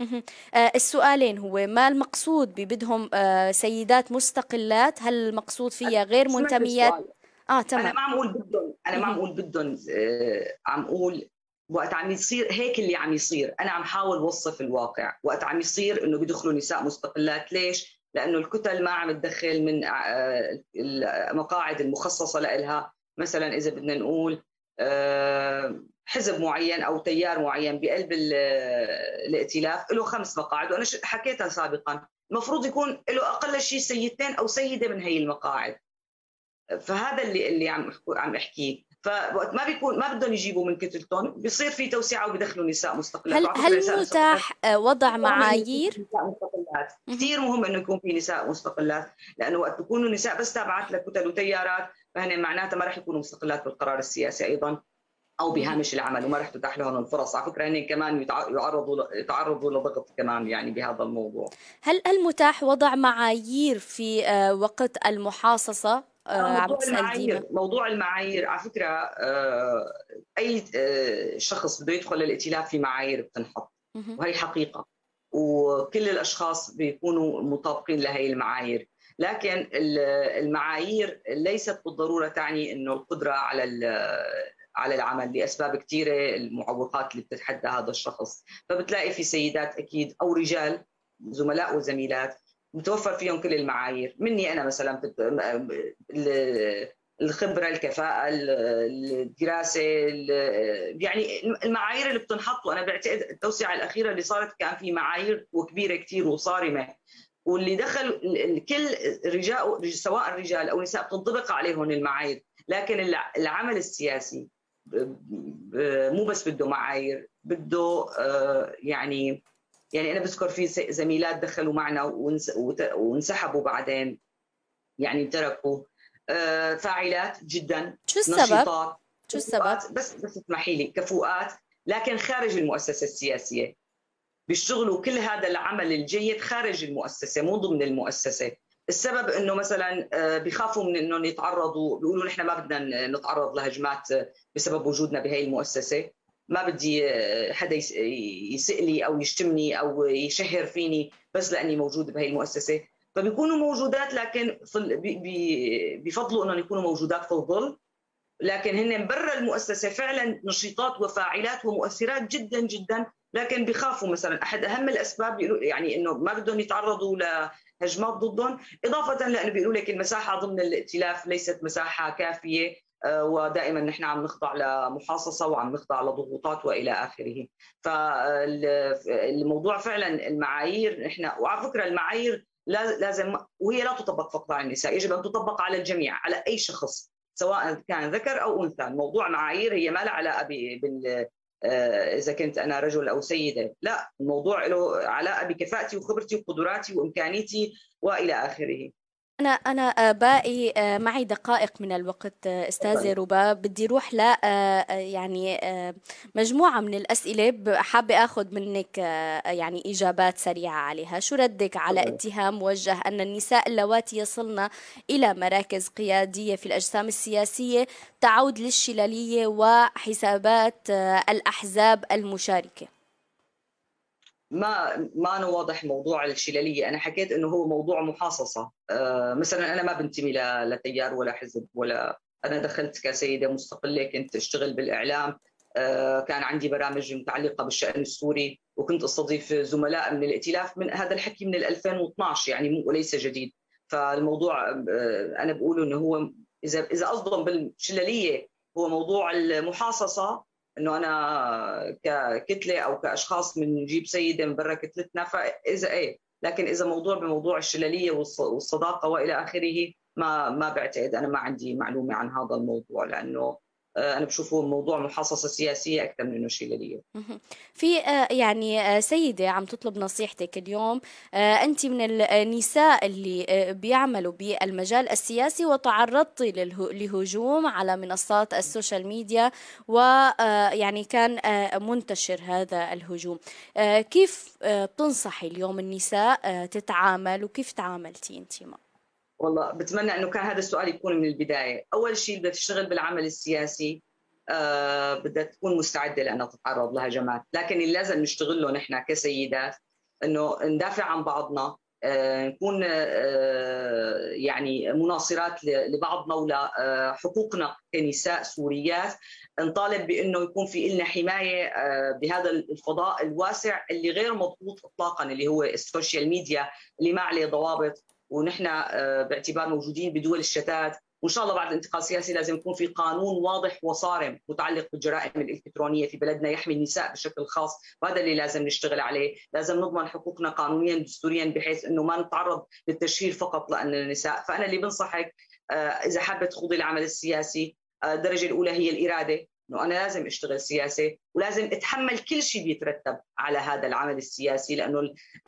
[SPEAKER 1] آه السؤالين هو ما المقصود ببدهم آه سيدات مستقلات؟ هل المقصود فيها غير منتميات؟
[SPEAKER 2] آه تمام. أنا ما عم أقول بدهم. أنا ما عم أقول بدهم آه عم أقول وقت عم يصير هيك اللي عم يصير. أنا عم حاول وصف الواقع. وقت عم يصير إنه بيدخلوا نساء مستقلات. ليش؟ لأنه الكتل ما عم تدخل من آه، المقاعد المخصصة لها مثلا إذا بدنا نقول آه، حزب معين أو تيار معين بقلب الائتلاف له خمس مقاعد. وأنا حكيتها سابقا المفروض يكون له أقل شيء سيدتين أو سيدة من هي المقاعد. فهذا اللي اللي عم عم أحكيه. فوقت ما بيكون ما بدهم يجيبوا من كتلتهم بيصير في توسعه وبيدخلوا نساء مستقلات
[SPEAKER 1] هل هل متاح وضع معايير؟
[SPEAKER 2] نساء مستقلات كثير مهم إنه يكون في نساء مستقلات لأنه وقت بيكونوا نساء بس تابعات لكتل وتيارات فهن معناتها ما راح يكونوا مستقلات بالقرار السياسي أيضا أو بهامش العمل وما راح تتاح لهم الفرص. على فكرة هن كمان يتعرضوا يتعرضوا لضغط كمان يعني بهذا الموضوع.
[SPEAKER 1] هل هل متاح وضع معايير في آه، وقت المحاصصة؟
[SPEAKER 2] آه، موضوع المعايير موضوع المعايير على فكرة آه، أي آه، شخص بده يدخل للائتلاف في معايير بتنحط وهي حقيقة وكل الأشخاص بيكونوا مطابقين لهي المعايير. لكن المعايير ليست بالضرورة تعني إنه القدرة على على العمل لأسباب كثيره المعوقات اللي بتتحدى هذا الشخص. فبتلاقي في سيدات أكيد أو رجال زملاء وزميلات متوفر فيهم كل المعايير. مني أنا مثلا الخبرة الكفاءة الدراسة يعني المعايير اللي بتنحط وأنا بعتقد التوسعة الأخيرة اللي صارت كان في معايير وكبيرة كثير وصارمة. واللي دخل كل رجال سواء رجال أو نساء بتنطبق عليهم المعايير. لكن العمل السياسي مو بس بده معايير بده آه، يعني يعني أنا بذكر في زميلات دخلوا معنا وانسحبوا بعدين يعني تركوا آه، فاعلات جدا
[SPEAKER 1] شو السبب؟ شو السبب؟
[SPEAKER 2] بس بس اسمحي لي كفؤات لكن خارج المؤسسة السياسية بيشتغلوا كل هذا العمل الجيد خارج المؤسسة مو ضمن المؤسسة السبب إنه مثلا آه، بيخافوا من إنهم يتعرضوا بيقولوا نحن ما بدنا نتعرض لهجمات بسبب وجودنا بهي المؤسسة ما بدي آه، حدا يسئ لي أو يشتمني أو يشهر فيني بس لأني موجود بهي المؤسسة. فبيكونوا موجودات لكن بفضلوا إنهم يكونوا موجودات في الظل. لكن هن برا المؤسسة فعلا نشيطات وفاعلات ومؤثرات جدا جدا. لكن بيخافوا مثلا أحد أهم الأسباب يعني إنه ما بدهم يتعرضوا لهجمات ضدهم. إضافة لأنه بيقولوا لك المساحة ضمن الائتلاف ليست مساحة كافية. آه، ودائما نحن عم نخضع لمحاصصة وعم نخضع لضغوطات وإلى آخره. فالموضوع فعلا المعايير نحن وعلى فكرة المعايير لازم وهي لا تطبق فقط على النساء يجب أن تطبق على الجميع على أي شخص سواء كان ذكر أو أنثى. الموضوع معايير هي ما لها علاقة بال آه، إذا كنت أنا رجل أو سيدة. لا الموضوع له علاقة بكفاءتي وخبرتي وقدراتي وإمكانيتي وإلى آخره.
[SPEAKER 1] أنا أنا آه، باقي آه، معي دقائق من الوقت آه، أستاذة ربا بدي روح ل يعني مجموعة من الأسئلة. حابة أخذ منك يعني إجابات سريعة عليها. شو ردك على اتهام موجه أن النساء اللواتي يصلن إلى مراكز قيادية في الأجسام السياسية تعود للشلالية وحسابات الأحزاب المشاركة؟
[SPEAKER 2] ما ما أنا واضح موضوع الشلالية. أنا حكيت إنه هو موضوع محاصصة. آه مثلا أنا ما بنتمي لتيار ولا حزب ولا أنا دخلت كسيدة مستقلة كنت أشتغل بالإعلام. آه كان عندي برامج متعلقة بالشأن السوري وكنت أستضيف زملاء من الائتلاف من هذا الحكي من 2012 يعني وليس جديد. فالموضوع آه أنا بقول إنه هو اذا إذا قصدهم بالشلالية هو موضوع المحاصصة إنه أنا ككتله أو كأشخاص بنجيب سيدة من برا كتلتنا فاذا إيه لكن إذا موضوع بموضوع الشلالية والصداقة وإلى آخره ما ما بعتقد أنا ما عندي معلومة عن هذا الموضوع لأنه أنا بشوفه موضوع محاصصة سياسية أكثر من إنه شيء لليه
[SPEAKER 1] في يعني سيدة عم تطلب نصيحتك اليوم أنت من النساء اللي بيعملوا بالمجال السياسي وتعرضتي لهجوم على منصات السوشيال ميديا ويعني كان منتشر هذا الهجوم. كيف بتنصحي اليوم النساء تتعامل وكيف تعاملتي أنت معه
[SPEAKER 2] والله بتمنى إنه كان هذا السؤال يكون من البداية، أول شيء بدها تشتغل بالعمل السياسي. آه بدها تكون مستعدة لانها تتعرض لهجمات، لكن اللي لازم نشتغله نحن كسيدات إنه ندافع عن بعضنا. آه نكون آه يعني مناصرات لبعضنا ولحقوقنا آه، كنساء سوريات. نطالب بإنه يكون في لنا حماية آه، بهذا الفضاء الواسع اللي غير مضبوط اطلاقا اللي هو السوشيال ميديا اللي ما عليه ضوابط. ونحن آه، باعتبار موجودين بدول الشتات. وإن شاء الله بعد الانتقال السياسي لازم يكون في قانون واضح وصارم متعلق بالجرائم الإلكترونية في بلدنا يحمي النساء بشكل خاص. وهذا اللي لازم نشتغل عليه. لازم نضمن حقوقنا قانونيا دستوريا بحيث إنه ما نتعرض للتشهير فقط لاننا نساء فأنا اللي بنصحك آه، إذا حابة تخوضي العمل السياسي آه، الدرجة الأولى هي الإرادة إنه أنا لازم أشتغل سياسه ولازم أتحمل كل شيء بيترتب على هذا العمل السياسي لأنه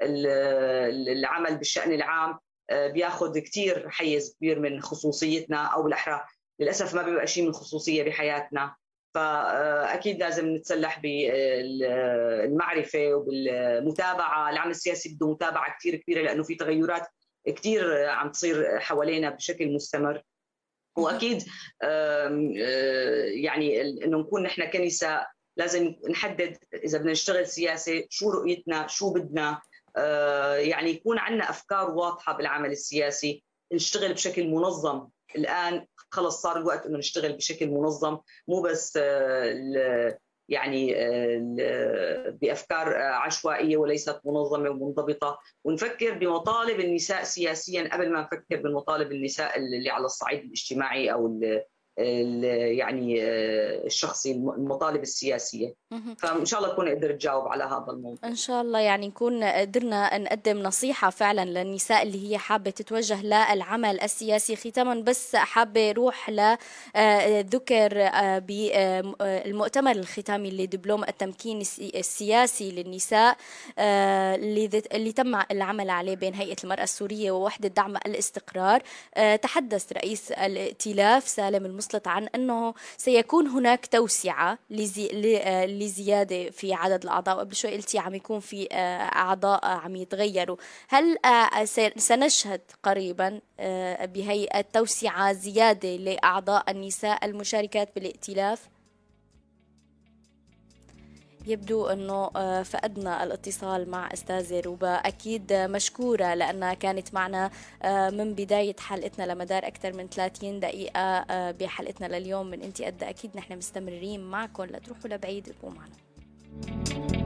[SPEAKER 2] العمل بالشأن العام بياخذ كثير حيز كبير من خصوصيتنا أو بالاحرى للأسف ما بيبقى شيء من خصوصية بحياتنا. فأكيد لازم نتسلح بالمعرفة وبالمتابعة. العمل السياسي بده متابعة كثير كبيرة لأنه في تغيرات كثير عم تصير حوالينا بشكل مستمر. وأكيد آه، يعني إنه نكون نحن كنساء لازم نحدد إذا بدنا نشتغل سياسة شو رؤيتنا شو بدنا. يعني يكون عندنا أفكار واضحة بالعمل السياسي نشتغل بشكل منظم. الآن خلص صار الوقت إنه نشتغل بشكل منظم مو بس آه، يعني بأفكار عشوائية وليست منظمة ومنضبطة. ونفكر بمطالب النساء سياسيا قبل ما نفكر بمطالب النساء اللي على الصعيد الاجتماعي أو يعني آه، الشخصي المطالب السياسية. فإن شاء الله أكون قدرت أجاوب على هذا الموضوع.
[SPEAKER 1] إن شاء الله يعني نكون قدرنا نقدم نصيحة فعلا للنساء اللي هي حابة تتوجه للعمل السياسي. ختاما بس حابة أروح لذكر آه، آه، بالمؤتمر الختامي لدبلوم التمكين السياسي للنساء اللي تم العمل عليه بين هيئة المرأة السورية ووحدة دعم الاستقرار. تحدث رئيس الائتلاف سالم المصطفى وصلت عن أنه سيكون هناك توسعة آه، لزيادة في عدد الأعضاء قبل شوي قلتي عم يكون في آه، أعضاء عم يتغيروا هل آه، سنشهد قريبا بهي التوسعة زيادة لأعضاء النساء المشاركات بالائتلاف؟ يبدو أنه آه، فقدنا الاتصال مع أستاذة روبا. أكيد مشكورة لأنها كانت معنا آه، من بداية حلقتنا لمدار أكثر من 30 دقيقة آه، بحلقتنا لليوم. من أنت قد أكيد نحن مستمرين معكم. لا تروحوا لبعيد ابقوا معنا.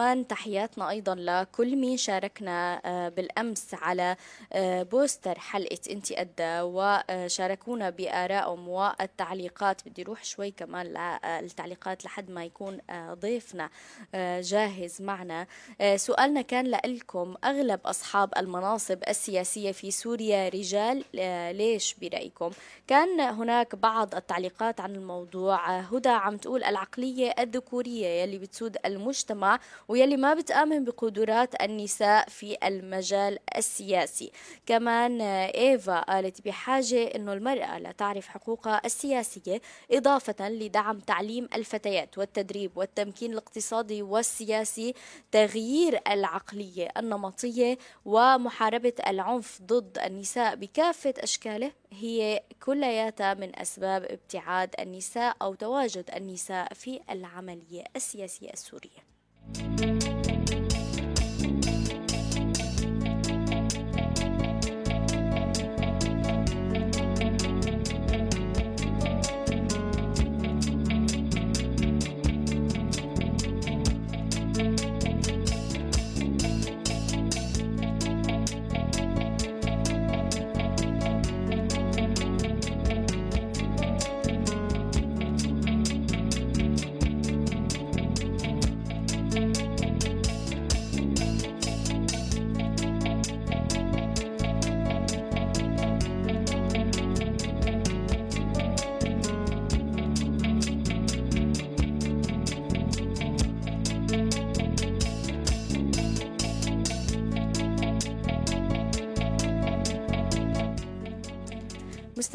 [SPEAKER 1] كمان تحياتنا أيضا لكل مين شاركنا آه، بالأمس على آه، بوستر حلقة أنت أدى وشاركونا بآرائهم والتعليقات. بدي روح شوي كمان للتعليقات لحد ما يكون آه، ضيفنا جاهز معنا. سؤالنا كان لكم أغلب أصحاب المناصب السياسية في سوريا رجال ليش برأيكم؟ كان هناك بعض التعليقات عن الموضوع. هدى عم تقول العقلية الذكورية يلي بتسود المجتمع ويلي ما بتآمن بقدرات النساء في المجال السياسي. كمان إيفا قالت بحاجة أنه المرأة لا تعرف حقوقها السياسية إضافة لدعم تعليم الفتيات والتدريب والتمكين الاقتصادي والسياسي تغيير العقلية النمطية ومحاربة العنف ضد النساء بكافة أشكاله. هي كلياتها من أسباب ابتعاد النساء أو تواجد النساء في العملية السياسية السورية. Thank you.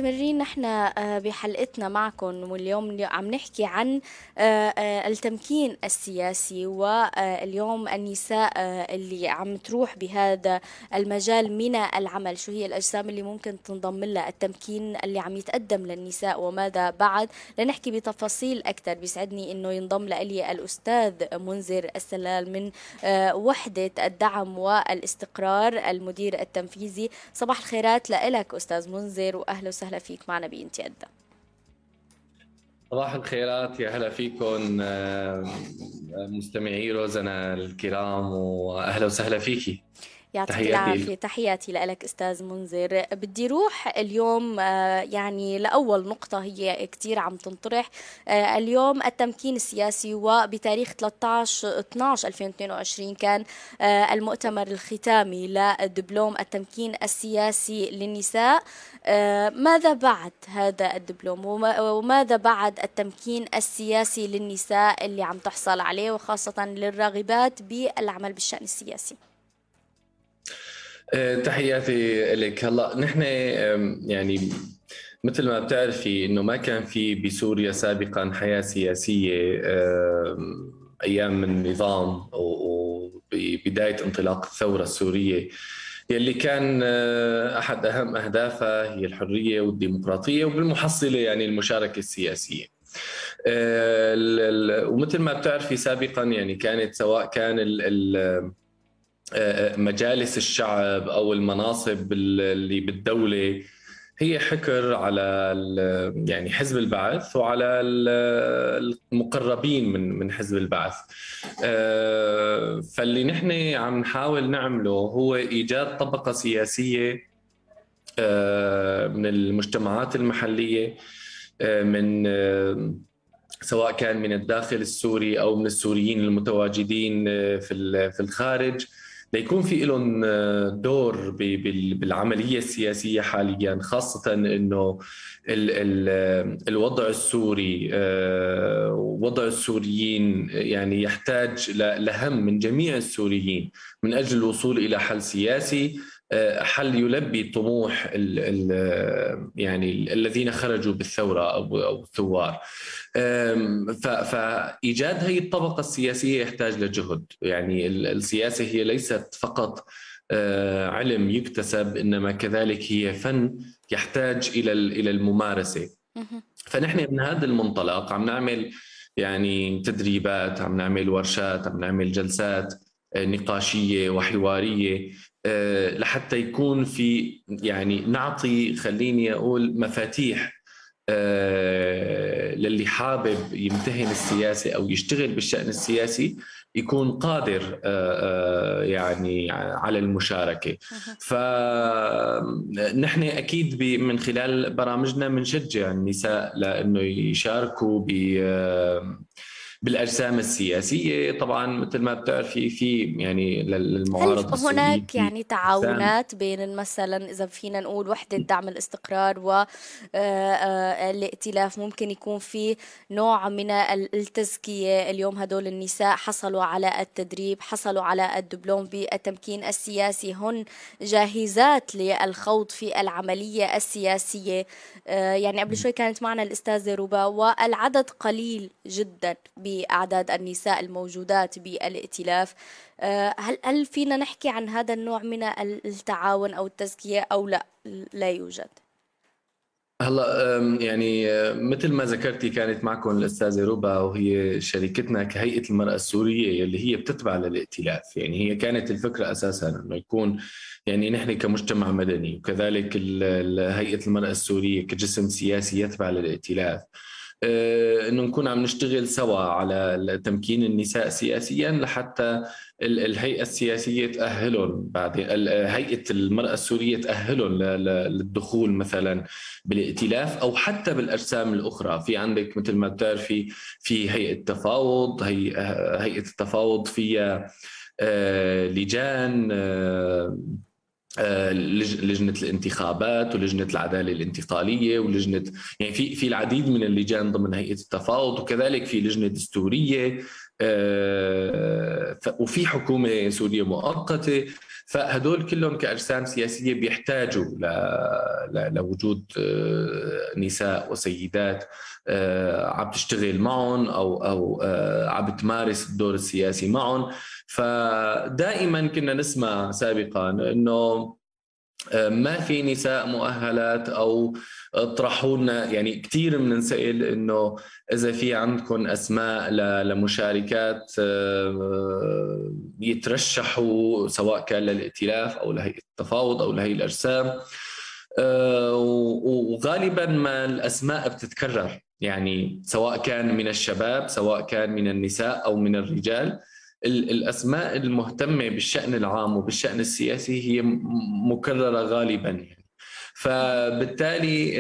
[SPEAKER 1] مستمرين نحن آه، بحلقتنا معكم واليوم عم نحكي عن آه، آه، التمكين السياسي واليوم النساء اللي عم تروح بهذا المجال من العمل. شو هي الأجسام اللي ممكن تنضم لها؟ التمكين اللي عم يتقدم للنساء وماذا بعد؟ لنحكي بتفاصيل أكثر بيسعدني أنه ينضم لي الأستاذ منذر السلال من وحدة الدعم والاستقرار المدير التنفيذي. صباح الخيرات لك أستاذ منذر وأهلا وسهلا فيك معنا بإنتي أدى.
[SPEAKER 3] صباح الخيرات يا هلا فيكم آه، مستمعي روزنا الكرام وأهلا وسهلا فيكي.
[SPEAKER 1] يعطيك العافية. تحياتي لك أستاذ منذر. بدي روح اليوم آه، يعني لأول نقطة هي كتير عم تنطرح. آه، اليوم التمكين السياسي وبتاريخ 13 12 2022 كان آه، المؤتمر الختامي لدبلوم التمكين السياسي للنساء. ماذا بعد هذا الدبلوم؟ وماذا بعد التمكين السياسي للنساء اللي عم تحصل عليه وخاصة للراغبات بالعمل بالشأن السياسي؟
[SPEAKER 3] تحياتي لك هلا نحن يعني مثل ما بتعرفي إنه ما كان في بسوريا سابقا حياة سياسية أيام النظام وبداية انطلاق الثورة السورية يلي كان آه، أحد أهم أهدافها هي الحرية والديمقراطية وبالمحصلة يعني المشاركة السياسية. آه، ومثل ما بتعرفي سابقا يعني كانت سواء كان ال مجالس الشعب أو المناصب اللي بالدولة هي حكر على يعني حزب البعث وعلى المقربين من من حزب البعث. آه، فاللي نحن عم نحاول نعمله هو إيجاد طبقة سياسية آه، من المجتمعات المحلية آه، من سواء كان من الداخل السوري أو من السوريين المتواجدين في في الخارج. ليكون في لهم آه، دور بالعملية السياسية حاليا خاصة إنه الوضع السوري آه، وضع السوريين يعني يحتاج لهم من جميع السوريين من أجل الوصول إلى حل سياسي. آه، حل يلبي طموح ال ال يعني الذين خرجوا بالثورة أو الثوار؟ فايجاد هذه الطبقة السياسية يحتاج لجهد. يعني السياسة هي ليست فقط آه، علم يكتسب إنما كذلك هي فن يحتاج إلى إلى الممارسة. فنحن من هذا المنطلق عم نعمل يعني تدريبات عم نعمل ورشات عم نعمل جلسات آه، نقاشية وحوارية. لحتى يكون في يعني نعطي خليني أقول مفاتيح آه، للي حابب يمتهن السياسة أو يشتغل بالشأن السياسي يكون قادر آه، يعني على المشاركة. فنحن أكيد من خلال برامجنا بنشجع النساء لأنه يشاركوا ب بالأجسام السياسية طبعا مثل ما بتعرفي في يعني للمعارضه
[SPEAKER 1] هل هناك يعني تعاونات بين مثلا إذا فينا نقول وحدة دعم الاستقرار والائتلاف ممكن يكون في نوع من التزكية؟ اليوم هدول النساء حصلوا على التدريب حصلوا على الدبلوم بالتمكين السياسي. هن جاهزات للخوض في العملية السياسية؟ يعني قبل شوي كانت معنا الأستاذة ربا والعدد قليل جدا. بأعداد النساء الموجودات بالائتلاف. آه، هل هل فينا نحكي عن هذا النوع من التعاون أو التزكية أو لا؟ لا يوجد.
[SPEAKER 3] هلا يعني آه، مثل ما ذكرتي كانت معكم الأستاذة ربا وهي شريكتنا كهيئة المرأة السورية اللي هي بتتبع للائتلاف. يعني هي كانت الفكرة أساسا إنه يكون يعني نحن كمجتمع مدني وكذلك هيئة المرأة السورية كجسم سياسي يتبع للائتلاف. إنه نكون عم نشتغل سوا على تمكين النساء سياسيا لحتى الهيئة السياسية تأهلهم بعد هيئة المرأة السورية تأهلهم للدخول مثلا بالائتلاف أو حتى بالأجسام الأخرى. في عندك مثل ما بتعرفي في هيئة تفاوض هي هيئة التفاوض فيها آه، لجان آه، آه، لجنة الانتخابات ولجنة العدالة الانتقالية ولجنة يعني في في العديد من اللجان ضمن هيئة التفاوض وكذلك في لجنة دستورية آه، وفي حكومة سورية مؤقتة. فهدول كلهم كأجسام سياسية بيحتاجوا لوجود آه، نساء وسيدات عم تشتغل معهم أو أو عم تمارس الدور السياسي معهم. فدائما كنا نسمع سابقا إنه آه، ما في نساء مؤهلات أو اطرحوا لنا يعني كثير بننسال إنه إذا في عندكم أسماء لمشاركات آه، يترشحوا سواء كان للائتلاف أو لهيئة التفاوض أو لهي الاجسام آه، وغالبا ما الأسماء بتتكرر يعني سواء كان من الشباب سواء كان من النساء أو من الرجال. الأسماء المهتمة بالشأن العام وبالشأن السياسي هي مكررة غالبا يعني. فبالتالي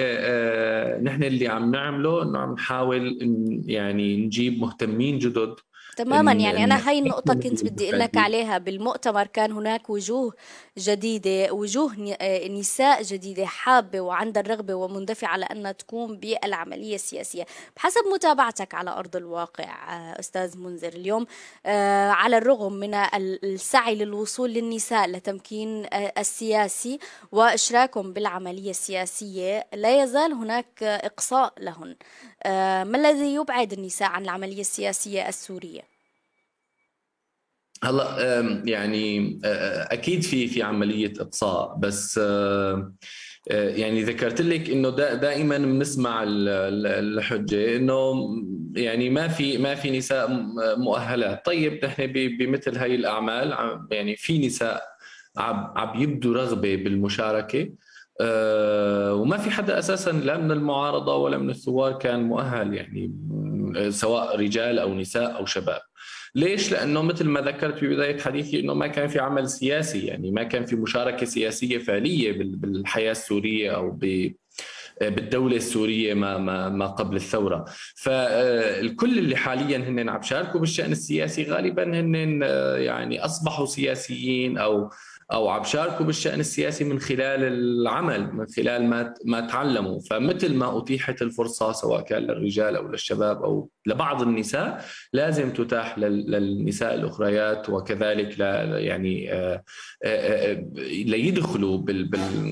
[SPEAKER 3] نحن اللي عم نعمله إنه عم نحاول يعني نجيب مهتمين جدد.
[SPEAKER 1] تماما يعني أنا هاي النقطة كنت بدي أقول لك عليها. بالمؤتمر كان هناك وجوه جديدة وجوه آه، نساء جديدة حابة وعندها الرغبة ومندفعة على أنها تقوم بالعملية السياسية. بحسب متابعتك على أرض الواقع آه، أستاذ منذر اليوم آه، على الرغم من السعي للوصول للنساء لتمكين السياسي وإشراكهم بالعملية السياسية لا يزال هناك إقصاء لهن. ما الذي يبعد النساء عن العملية السياسية السورية؟
[SPEAKER 3] هلا يعني أكيد في في عملية إقصاء بس يعني ذكرت لك إنه دائما بنسمع الحجة إنه يعني ما في ما في نساء مؤهلات. طيب نحن بمثل هاي الأعمال يعني في نساء عم يبدوا رغبة بالمشاركة وما في حدا أساسا لا من المعارضة ولا من الثوار كان مؤهل يعني سواء رجال أو نساء أو شباب. ليش؟ لأنه مثل ما ذكرت في بداية حديثي إنه ما كان في عمل سياسي يعني ما كان في مشاركة سياسية فعلية بالحياة السورية أو بالدولة السورية ما ما ما قبل الثورة فالكل اللي حاليا هن عم شاركوا بالشأن السياسي غالبا هن يعني أصبحوا سياسيين أو أو عم شاركوا بالشأن السياسي من خلال العمل من خلال ما ما تعلموا. فمثل ما أتيحت الفرصة سواء كان للرجال أو للشباب أو لبعض النساء لازم تتاح للنساء الأخريات وكذلك ل يعني آه، آه، آه، ليدخلوا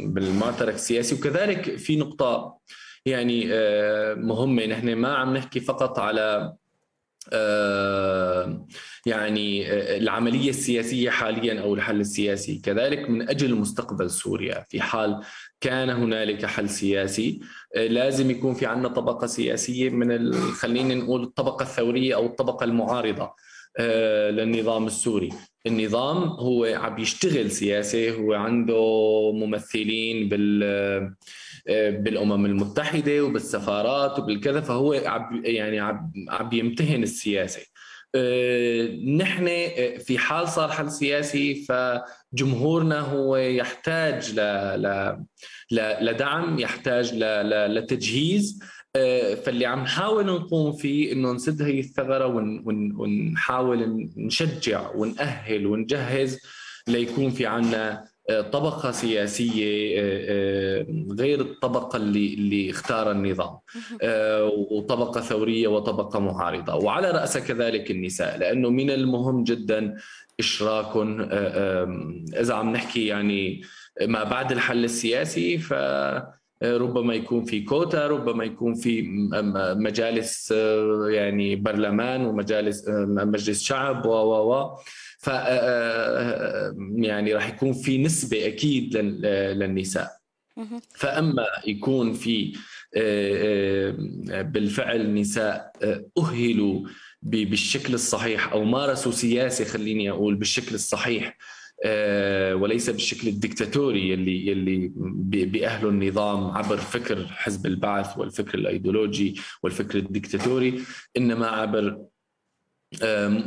[SPEAKER 3] بالمعترك السياسي. وكذلك في نقطة يعني مهمة. نحن ما عم نحكي فقط على يعني آه، العملية السياسية حاليا أو الحل السياسي. كذلك من أجل مستقبل سوريا. في حال كان هنالك حل سياسي آه، لازم يكون في عندنا طبقة سياسية من خلينا نقول الطبقة الثورية أو الطبقة المعارضة آه، للنظام السوري. النظام هو عم يشتغل سياسي هو عنده ممثلين بال بالأمم المتحدة وبالسفارات وبالكذا فهو يعني عم يمتهن السياسة. آه، نحن آه، في حال صار حل سياسي فجمهورنا هو يحتاج ل... ل... لدعم يحتاج ل... لتجهيز. فاللي عم نحاول نقوم فيه إنه نسد هي الثغرة ونحاول نشجع ونأهل ونجهز ليكون في عنا طبقة سياسية غير الطبقة اللي اللي اختار النظام. وطبقة ثورية وطبقة معارضة. وعلى راسها كذلك النساء لأنه من المهم جدا اشراكهم إذا عم نحكي يعني ما بعد الحل السياسي ف ربما يكون في كوتا ربما يكون في مجالس يعني برلمان ومجالس مجلس شعب و و و. ف يعني راح يكون في نسبة أكيد للنساء. فأما يكون في بالفعل نساء أهلوا بالشكل الصحيح أو مارسوا سياسة خليني أقول بالشكل الصحيح آه، وليس بالشكل الدكتاتوري اللي اللي بأهله النظام عبر فكر حزب البعث والفكر الأيديولوجي والفكر الدكتاتوري إنما عبر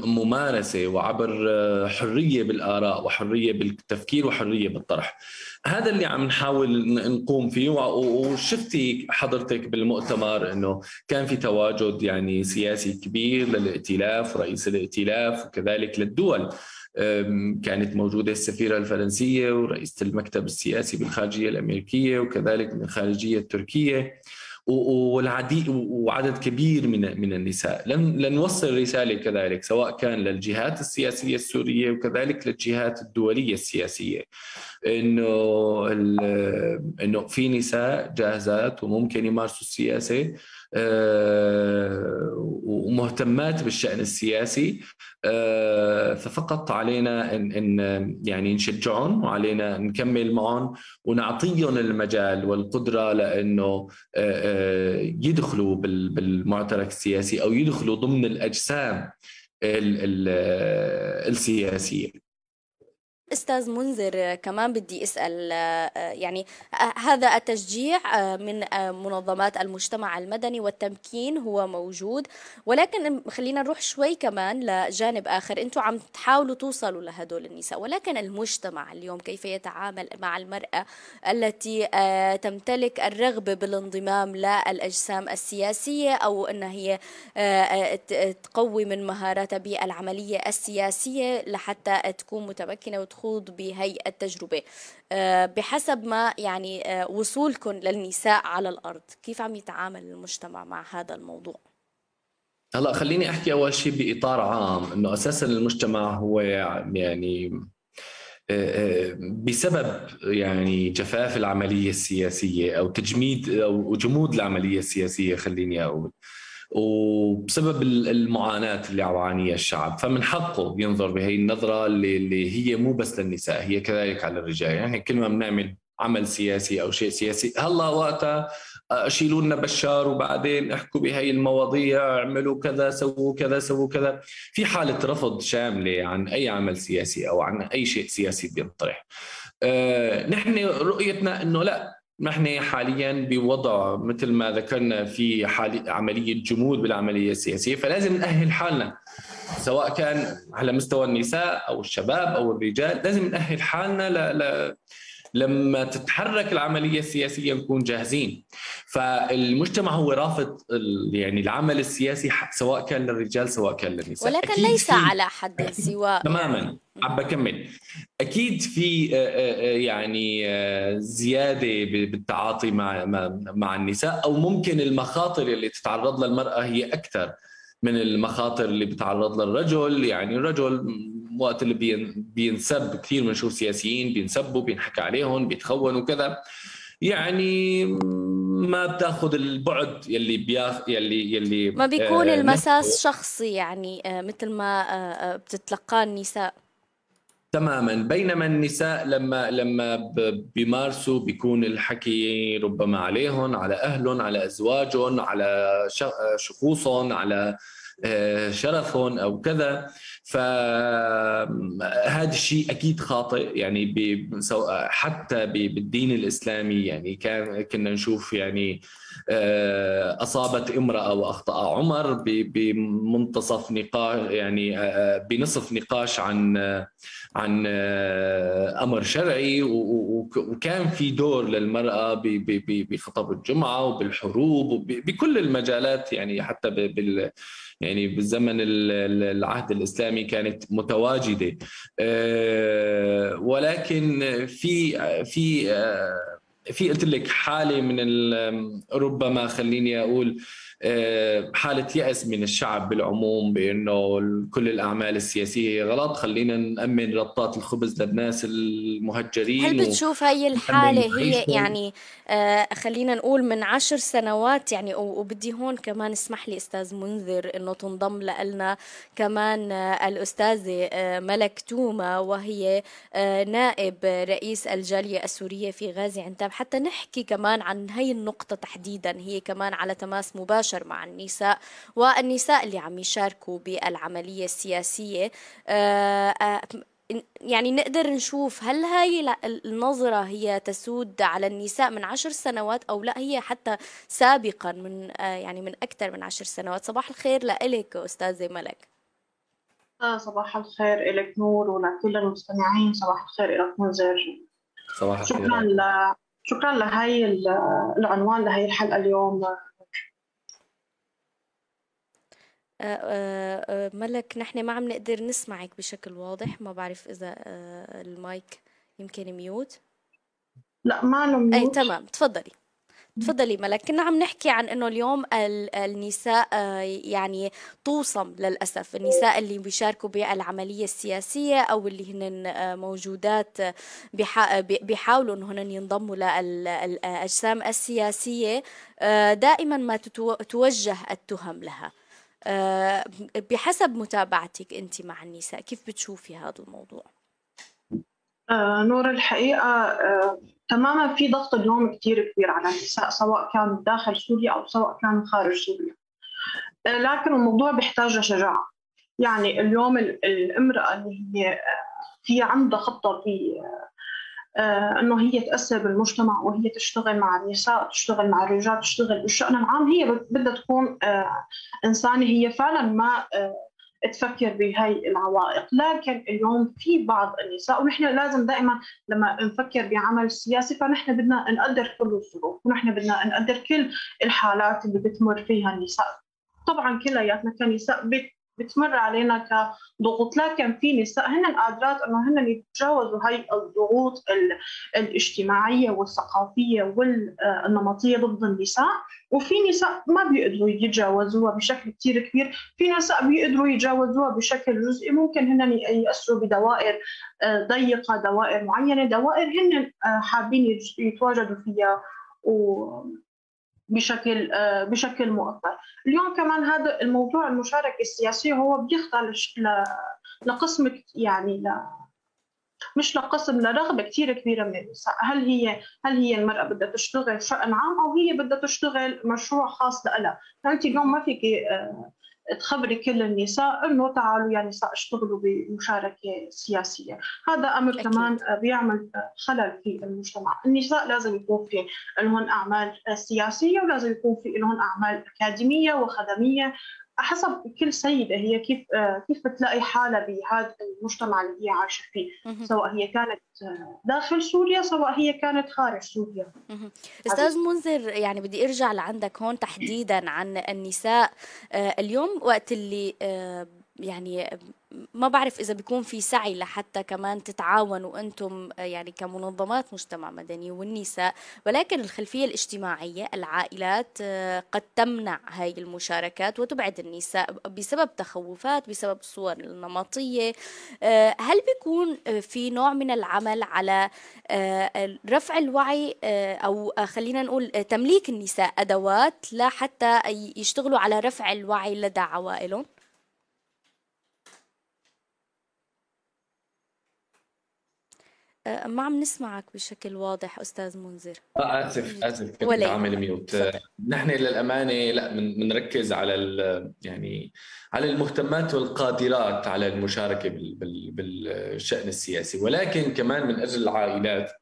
[SPEAKER 3] ممارسة وعبر آه، حرية بالآراء وحرية بالتفكير وحرية بالطرح. هذا اللي عم نحاول نقوم فيه وشفتي حضرتك بالمؤتمر إنه كان في تواجد يعني سياسي كبير للائتلاف ورئيس الائتلاف وكذلك للدول. كانت موجودة السفيرة الفرنسية ورئيسة المكتب السياسي بالخارجية الأمريكية وكذلك من الخارجية التركية. والعديد وعدد كبير من من النساء. لن لنوصل رسالة كذلك سواء كان للجهات السياسية السورية وكذلك للجهات الدولية السياسية. إنه إنه في نساء جاهزات وممكن يمارسوا السياسة. ومهتمات بالشأن السياسي. آه، ففقط علينا إن يعني نشجعهم وعلينا نكمل معهم ونعطيهم المجال والقدرة لأنه آه، يدخلوا بالمعترك السياسي أو يدخلوا ضمن الأجسام السياسية.
[SPEAKER 1] أستاذ منذر كمان بدي أسأل يعني هذا التشجيع من منظمات المجتمع المدني والتمكين هو موجود. ولكن خلينا نروح شوي كمان لجانب آخر. أنتم عم تحاولوا توصلوا لهدول النساء. ولكن المجتمع اليوم كيف يتعامل مع المرأة التي تمتلك الرغبة بالانضمام للأجسام السياسية أو انها هي تقوي من مهاراتها بالعملية السياسية لحتى تكون متمكنة تخوض بهي التجربة آه، بحسب ما يعني آه، وصولكم للنساء على الأرض كيف عم يتعامل المجتمع مع هذا الموضوع؟
[SPEAKER 3] هلا خليني أحكي أول شيء بإطار عام إنه أساسا المجتمع هو يعني آه، بسبب يعني جفاف العملية السياسية أو تجميد أو جمود العملية السياسية خليني أقول وبسبب المعاناة اللي عم يعانيها الشعب. فمن حقه ينظر بهي النظرة اللي, اللي هي مو بس للنساء هي كذلك على الرجال. يعني كل ما بنعمل عمل سياسي أو شيء سياسي هلا وقتها شيلوا لنا بشار وبعدين احكوا بهي المواضيع اعملوا كذا سووا كذا سووا كذا. في حالة رفض شاملة عن أي عمل سياسي أو عن أي شيء سياسي بينطرح. أه نحن رؤيتنا إنه لا نحن حاليا بوضع مثل ما ذكرنا في حالي عملية جمود بالعملية السياسية فلازم نأهل حالنا سواء كان على مستوى النساء أو الشباب أو الرجال لازم نأهل حالنا ل... ل... لما تتحرك العملية السياسية نكون جاهزين. فالمجتمع هو رافض يعني العمل السياسي سواء كان للرجال سواء كان للنساء.
[SPEAKER 1] ولكن ليس على حد سواء <coughs>
[SPEAKER 3] تماما. عم بكمل. أكيد في يعني زيادة بالتعاطي مع مع النساء أو ممكن المخاطر اللي تتعرض لها المراه هي أكثر من المخاطر اللي بتعرض لها الرجل يعني الرجل وقت اللي بينسب كثير بنشوف سياسيين بينسبوا بينحكى عليهم بيتخونوا كذا يعني ما بتاخذ البعد يلي بياخ يلي يلي
[SPEAKER 1] ما بيكون آه المساس شخصي يعني آه مثل ما آه بتتلقاه النساء.
[SPEAKER 3] تماما. بينما النساء لما لما بيمارسوا بيكون الحكي ربما عليهم على أهلهم على أزواجهم على شخوصهم على شرفهم أو كذا. فهذا الشيء أكيد خاطئ يعني حتى بالدين الإسلامي يعني كان كنا نشوف يعني آه، أصابت امرأة واخطا عمر بمنتصف نقاش يعني آه، بنصف نقاش عن عن آه، أمر شرعي وكان في دور للمرأة بخطب الجمعة وبالحروب وبكل المجالات يعني حتى بال يعني بالزمن العهد الإسلامي كانت متواجدة. ولكن في في في قلت لك حالة من ربما خليني أقول آه، حالة يأس من الشعب بالعموم بأنه كل الأعمال السياسية غلط. خلينا نأمن ربطات الخبز للناس المهجرين
[SPEAKER 1] هل بتشوف هاي الحالة هي يعني آه خلينا نقول من عشر سنوات يعني وبدي هون كمان اسمح لي أستاذ منذر أنه تنضم لنا كمان آه الأستاذة آه ملك توما وهي آه نائب رئيس الجالية السورية في غازي عنتاب. حتى نحكي كمان عن هاي النقطة تحديدا هي كمان على تماس مباشر مباشر مع النساء والنساء اللي عم يشاركوا بالعملية السياسية. آه، آه، يعني نقدر نشوف هل هاي النظرة هي تسود على النساء من عشر سنوات أو لا هي حتى سابقا من آه، يعني من أكثر من عشر سنوات. صباح الخير لإلك أستاذة ملك.
[SPEAKER 4] آه صباح الخير إلك نور ولكل المستمعين. صباح الخير إلك منذر صباح الخير. شكرا ل... شكرا لهي العنوان لهي الحلقة اليوم
[SPEAKER 1] آه، آه، آه، ملك نحن ما عم نقدر نسمعك بشكل واضح. ما بعرف إذا المايك يمكن ميوت.
[SPEAKER 4] لا ما ميوت
[SPEAKER 1] أي تمام. تفضلي. تفضلي ملك. كنا عم نحكي عن إنه اليوم النساء يعني توصم للأسف. النساء اللي بيشاركوا بالعملية السياسية أو اللي هن موجودات بيحاولوا إنه هن ينضموا للاجسام السياسية دائما ما توجه التهم لها. آه، بحسب متابعتك أنت مع النساء كيف بتشوفي هذا الموضوع؟
[SPEAKER 4] آه نور الحقيقة آه تماما في ضغط اليوم كثير كبير على النساء سواء كانوا داخل سوريا أو سواء كانوا خارج سوريا آه لكن الموضوع بيحتاج شجاعة يعني اليوم الامرأة اللي هي آه، هي عندها خطة في آه، إنه هي تأثر بالمجتمع وهي تشتغل مع النساء تشتغل مع الرجال تشتغل بالشأن العام. هي بدها تكون آه، إنسانة هي فعلا ما آه، تفكر بهي العوائق. لكن اليوم في بعض النساء ونحن لازم دائما لما نفكر بعمل سياسي فنحن بدنا نقدر كل الظروف ونحن بدنا نقدر كل الحالات اللي بتمر فيها النساء. طبعا كلياتنا كنساء بتمر علينا كضغوط. لكن في نساء هن قادرات إنه هن يتجاوزوا هاي الضغوط الاجتماعية والثقافية والنمطية ضد النساء. وفي نساء ما بيقدروا يتجاوزوها بشكل كثير كبير. في نساء بيقدروا يتجاوزوها بشكل جزئي. ممكن هن يأثروا بدوائر آه، ضيقة دوائر معينة. دوائر هن آه، حابين يتواجدوا فيها. و بشكل آه، بشكل مؤقت اليوم كمان هذا الموضوع المشاركه السياسيه هو بيخضع لقسم يعني ل مش لقسم لرغبة كثير كبيرة من النساء، هل هي هل هي المرأة بدها تشتغل شأن عام أو هي بدها تشتغل مشروع خاص لها، فانت اليوم ما فيك آه، تخبري كل النساء انه تعالوا يا نساء اشتغلوا بمشاركة سياسية، هذا أمر أكيد. كمان بيعمل خلل في المجتمع، النساء لازم يكون في لهم أعمال سياسية ولازم يكون في لهم أعمال أكاديمية وخدمية حسب كل سيدة هي كيف كيف بتلاقي حالها بهذا المجتمع اللي هي عايشة فيه. سواء هي كانت داخل سوريا سواء هي كانت خارج سوريا.
[SPEAKER 1] أستاذ منذر يعني بدي أرجع لعندك هون تحديدا عن النساء آه، اليوم وقت اللي آه، يعني ما بعرف إذا بيكون في سعي لحتى كمان تتعاونوا أنتم يعني كمنظمات مجتمع مدني والنساء ولكن الخلفية الاجتماعية العائلات آه، قد تمنع هاي المشاركات وتبعد النساء بسبب تخوفات بسبب الصور النمطية آه، هل بيكون في نوع من العمل على آه، رفع الوعي أو خلينا نقول تمليك النساء أدوات لحتى يشتغلوا على رفع الوعي لدى عوائلهم؟ ما عم نسمعك بشكل واضح أستاذ منذر.
[SPEAKER 3] آه آسف آسف كنت عامل ميوت نحن للامانه لا بنركز على يعني على المهتمات والقادرات على المشاركة بالشأن السياسي. ولكن كمان من أجل العائلات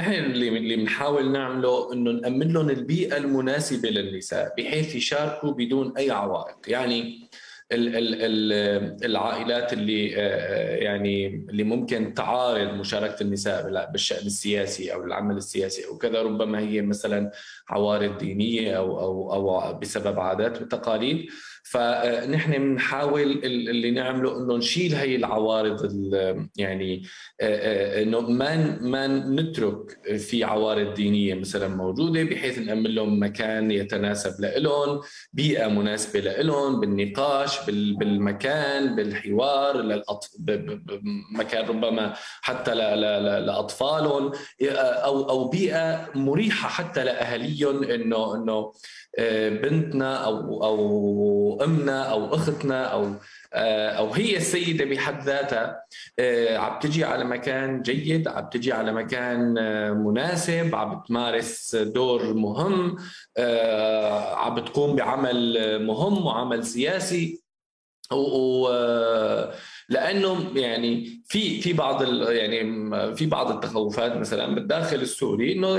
[SPEAKER 3] نحن اللي اللي بنحاول نعمله إنه نأمن لهم البيئة المناسبة للنساء بحيث يشاركوا بدون أي عوائق. يعني العائلات اللي آه، آه، يعني اللي ممكن تعارض مشاركة النساء بالشأن السياسي أو العمل السياسي أو كذا ربما هي مثلا عوارض دينية أو أو أو بسبب عادات وتقاليد. فنحن بنحاول اللي نعمله إنه نشيل هي العوارض يعني إنه ما ما نترك في عوارض دينية مثلا موجودة بحيث نأمن لهم مكان يتناسب لهم بيئة مناسبة لهم بالنقاش بالمكان بالحوار مكان ربما حتى لأطفالهم أو أو بيئة مريحة حتى لأهاليهم انه إنه بنتنا أو أو امنا أو أختنا أو آه، أو هي السيدة بحد ذاتها آه، عم تجي على مكان جيد عم تجي على مكان آه، مناسب عم تمارس دور مهم عم بتقوم بعمل مهم وعمل سياسي. و لأنه يعني في في بعض يعني في بعض التخوفات مثلا بالداخل السوري إنه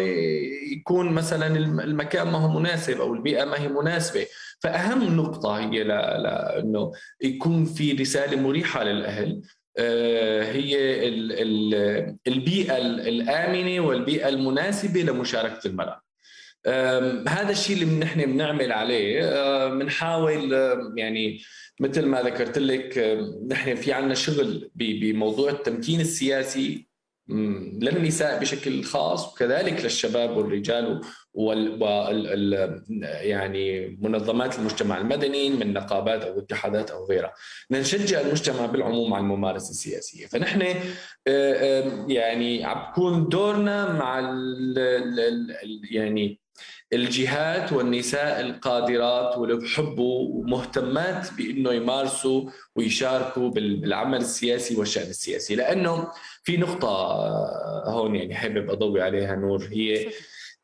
[SPEAKER 3] يكون مثلا المكان ما هو مناسب أو البيئة ما هي مناسبة. فأهم نقطة هي لأنه يكون في رسالة مريحة للأهل. آه، هي البيئة الآمنة والبيئة المناسبة لمشاركة المرأة. هذا الشيء اللي نحن بنعمل عليه بنحاول يعني مثل ما ذكرت لك نحن في عندنا شغل بموضوع التمكين السياسي. للنساء بشكل خاص وكذلك للشباب والرجال وال, وال... يعني منظمات المجتمع المدني من نقابات أو اتحادات أو غيرها. نشجع المجتمع بالعموم على الممارسة السياسية. فنحن يعني عم بكون دورنا مع ال... يعني الجهات والنساء القادرات واللي بحبوا ومهتمات بإنه يمارسوا ويشاركوا بالعمل السياسي والشأن السياسي. لأنه في نقطة هون يعني حابب أضوي عليها نور هي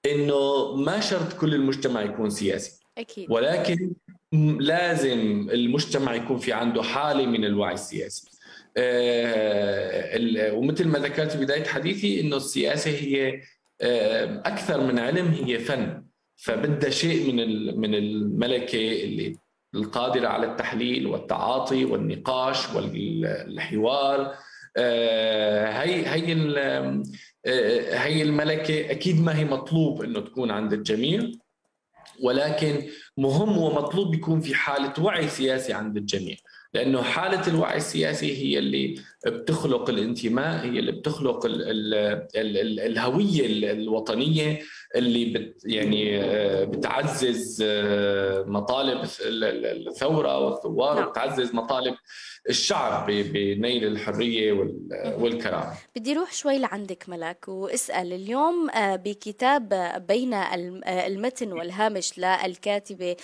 [SPEAKER 3] إنه ما شرط كل المجتمع يكون سياسي.
[SPEAKER 1] أكيد.
[SPEAKER 3] ولكن لازم المجتمع يكون في عنده حالة من الوعي السياسي. آه، ومثل ما ذكرت في بداية حديثي إنه السياسة هي آه، أكثر من علم هي فن. فبدها شيء من من الملكة اللي القادرة على التحليل والتعاطي والنقاش والحوار. آه، هي هي آه، هي الملكة أكيد ما هي مطلوب إنه تكون عند الجميع ولكن مهم ومطلوب يكون في حالة وعي سياسي عند الجميع لأنه حالة الوعي السياسي هي اللي بتخلق الانتماء هي اللي بتخلق ال ال ال الهوية الوطنية اللي بت يعني آه، بتعزز آه، مطالب الثورة والثوار نعم. وبتعزز مطالب الشعب بنيل الحرية والكرامه
[SPEAKER 1] بدي أروح شوي لعندك ملك واسأل اليوم آه، بكتاب بين المتن والهامش للكاتبة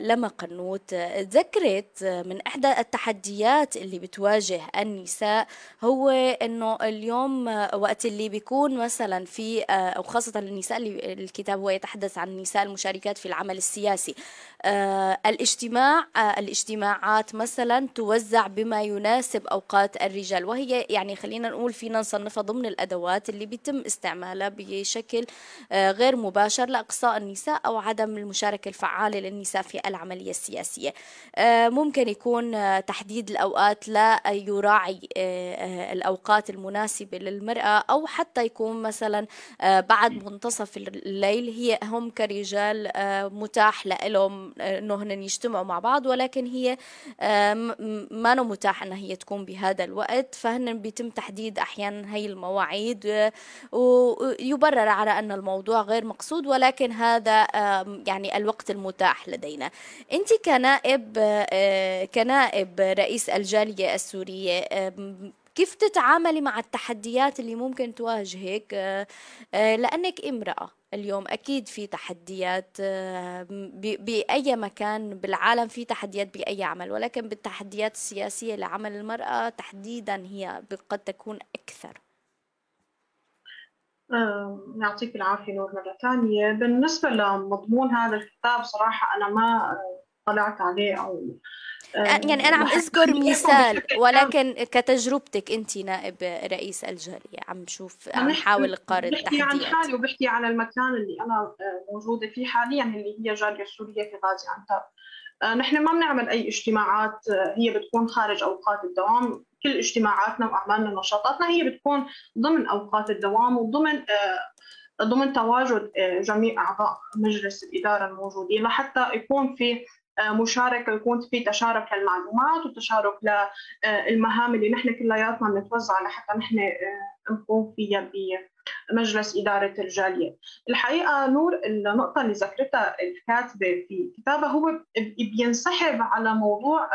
[SPEAKER 1] لما قنوت. ذكرت من إحدى التحديات اللي بتواجه النساء هو إنه اليوم وقت اللي بيكون مثلا في وخاصة النساء اللي الكتاب هو يتحدث عن النساء المشاركات في العمل السياسي. آه الاجتماع آه الاجتماعات مثلا توزع بما يناسب أوقات الرجال وهي يعني خلينا نقول فينا نصنفها ضمن الأدوات اللي بيتم استعمالها بشكل آه غير مباشر لإقصاء النساء أو عدم المشاركة الفعالة للنساء في العملية السياسية. آه ممكن يكون آه تحديد الأوقات لا يراعي الأوقات المناسبة للمرأة أو حتى يكون مثلا بعد منتصف الليل هي هم كرجال متاح لهم إنه هن يجتمعوا مع بعض ولكن هي ما متاح إنها هي تكون بهذا الوقت فهن بيتم تحديد أحيانا هي المواعيد ويبرر على أن الموضوع غير مقصود ولكن هذا يعني الوقت المتاح لدينا. أنت كنائب آه، كنائب رئيس الجالية السورية كيف تتعاملي مع التحديات اللي ممكن تواجهك؟ آه، آه، لأنك امرأة. اليوم أكيد في تحديات آه، بأي مكان بالعالم في تحديات بأي عمل ولكن بالتحديات السياسية لعمل المرأة تحديدا هي قد تكون أكثر.
[SPEAKER 4] يعطيك العافية نور مرة ثانية. بالنسبة لمضمون هذا الكتاب صراحة أنا ما طلعت عليه أو
[SPEAKER 1] يعني أنا عم أذكر مثال ولكن كتجربتك أنت نائب رئيس الجالية عم بشوف عم حاول أقارن
[SPEAKER 4] بحكي عن حالي وبحكي على المكان اللي أنا موجودة فيه حاليا اللي هي جالية سورية في غازي عنتاب. نحن ما بنعمل أي اجتماعات هي بتكون خارج أوقات الدوام. كل اجتماعاتنا وأعمالنا ونشاطاتنا هي بتكون ضمن أوقات الدوام وضمن ضمن تواجد جميع أعضاء مجلس الإدارة الموجودين لحتى يكون في مشاركة يكون في تشارك للمعلومات وتشارك للمهام اللي نحن كلياتنا بنتوزع لحتى نحن نقوم فيها بمجلس إدارة الجالية. الحقيقة نور النقطة اللي ذكرتها الكاتبة في كتابها هو بينسحب على موضوع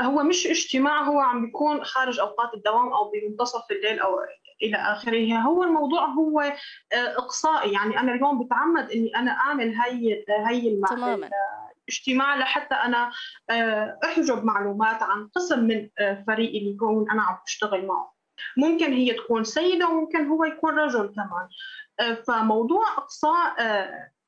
[SPEAKER 4] هو مش اجتماع هو عم بيكون خارج أوقات الدوام أو بمنتصف الليل أو إلى آخره. هو الموضوع هو إقصائي. يعني أنا اليوم بتعمد إني أنا أعمل هي هي
[SPEAKER 1] تماما.
[SPEAKER 4] اجتماع لحتى أنا أحجب معلومات عن قسم من فريقي اللي يكون أنا عم بشتغل معه. ممكن هي تكون سيدة وممكن هو يكون رجل كمان. فموضوع إقصاء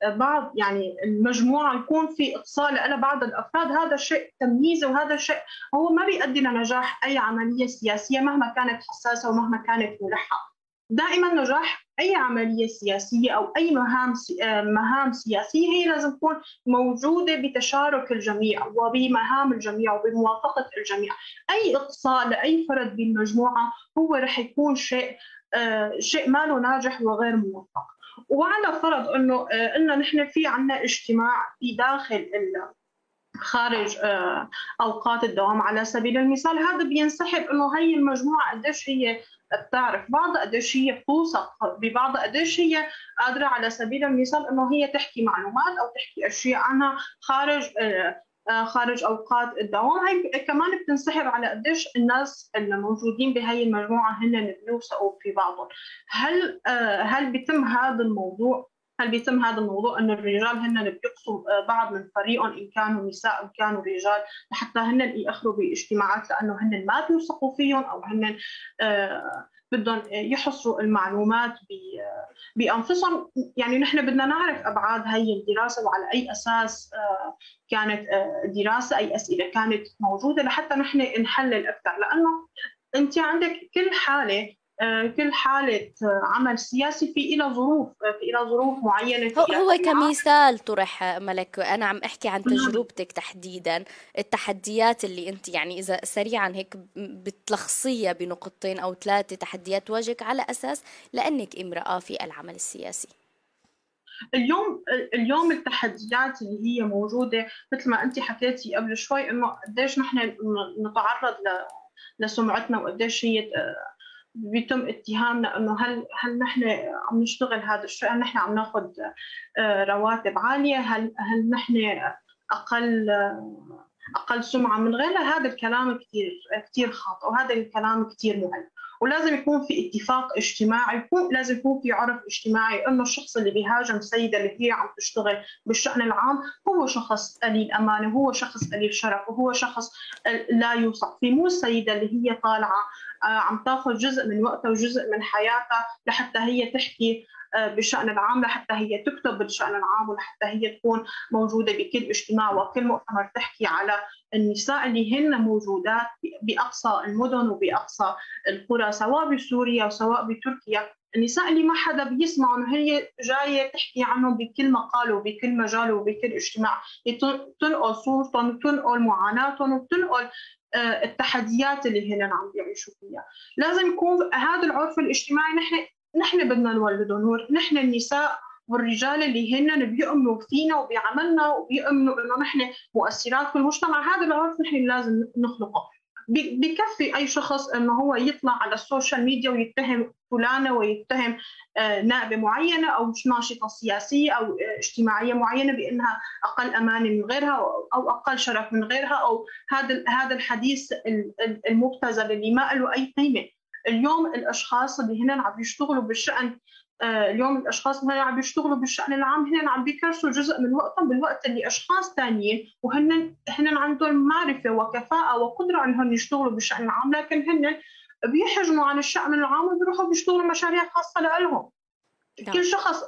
[SPEAKER 4] بعض يعني المجموعة يكون في إقصاء لأنا بعض الأفراد هذا شيء تمييزي وهذا شيء هو ما بيؤدي لنجاح أي عملية سياسية مهما كانت حساسة ومهما كانت ملحه دائما نجاح أي عملية سياسية أو أي مهام مهام سياسية هي لازم تكون موجودة بتشارك الجميع وبمهام الجميع وبموافقة الجميع. أي إقصاء لأي فرد بالمجموعة هو رح يكون شيء شيء ما له ناجح وغير موفق. وعلى فرض إنه إنه نحن في عندنا اجتماع في داخل خارج أوقات الدوام على سبيل المثال. هذا بينسحب إنه هي المجموعة قديش هي بتعرف. بعضها قديش هي بتوثق. ببعضها قديش هي قادرة على سبيل المثال إنه هي تحكي معلومات أو تحكي أشياء عنها خارج خارج أوقات الدوام. هي كمان بتنسحب على قديش الناس الموجودين بهي المجموعة هن بيوثقوا في بعضهم. هل هل بيتم هذا الموضوع هل بيتم هذا الموضوع انه الرجال هن بيقصوا بعض من فريقهم إن كانوا نساء ان كانوا رجال لحتى هن يأخروا باجتماعات لأنه هن ما بيوثقوا فيهم أو هن بدهم يحصروا المعلومات بأنفسهم. يعني نحن بدنا نعرف أبعاد هي الدراسة وعلى أي أساس كانت دراسة أي أسئلة كانت موجودة لحتى نحن نحلل أكثر. لأنه أنت عندك كل حالة كل حالة عمل سياسي في إلى ظروف في إلى ظروف معينة في
[SPEAKER 1] هو, كمثال طرح ملك أنا عم أحكي عن تجربتك تحديدا. التحديات اللي أنت يعني إذا سريعا هيك بتلخصيها بنقطتين أو ثلاثة تحديات تواجهك على أساس لأنك امرأة في العمل السياسي.
[SPEAKER 4] اليوم اليوم التحديات اللي هي موجودة مثل ما أنت حكيتي قبل شوي إنه قديش نحن نتعرض لسمعتنا وقديش هي بيتم اتهامنا إنه هل هل نحن عم نشتغل هذا الشيء؟ هل نحن عم ناخذ رواتب عالية؟ هل هل نحن أقل أقل سمعة من غيرها؟ هذا الكلام كثير كثير خاطئ وهذا الكلام كثير مهم. ولازم يكون في اتفاق اجتماعي يكون لازم يكون في عرف اجتماعي إنه الشخص اللي بيهاجم السيده اللي هي عم تشتغل بالشأن العام هو شخص قليل أمانة هو شخص قليل شرف وهو شخص لا يوثق فيه مو السيدة اللي هي طالعة عم تاخذ جزء من وقتها وجزء من حياتها لحتى هي تحكي بالشأن العام لحتى هي تكتب بالشأن العام ولحتى هي تكون موجودة بكل اجتماع وكل مؤتمر تحكي على النساء اللي هن موجودات بأقصى المدن وبأقصى القرى سواء بسوريا وسواء بتركيا. النساء اللي ما حدا بيسمعهم هي جاية تحكي عنهم بكل مقال وبكل مجال وبكل اجتماع. تنقل صورتهم وتنقل معاناتهم وتنقل التحديات اللي هن عم بيعيشوا فيها. لازم يكون هذا العرف الاجتماعي نحن نحن بدنا نولده نور. نحن النساء والرجال اللي هن بيؤمنوا فينا وبعملنا وبيؤمنوا انه نحن مؤثرات في المجتمع. هذا العرف نحن لازم نخلقه. بكفي أي شخص إنه هو يطلع على ال social media ويتهم فلانة ويتهم نائبة معينة أو ناشطة سياسية أو اجتماعية معينة بإنها أقل أمانة من غيرها أو أقل شرف من غيرها أو هذا هذا الحديث المبتذل اللي ما له أي قيمة. اليوم الأشخاص اللي هنا عم بيشتغلوا بالشأن اليوم الأشخاص اللي عم بيشتغلوا بالشأن العام هن عم بيكرسوا جزء من وقتهم بالوقت اللي أشخاص ثانيين وهن هن عندهم معرفة وكفاءة وقدرة إنهم يشتغلوا بالشأن العام لكن هن بيحجموا عن الشأن العام وبيروحوا بيشتغلوا مشاريع خاصة لهم
[SPEAKER 1] نعم.
[SPEAKER 4] كل شخص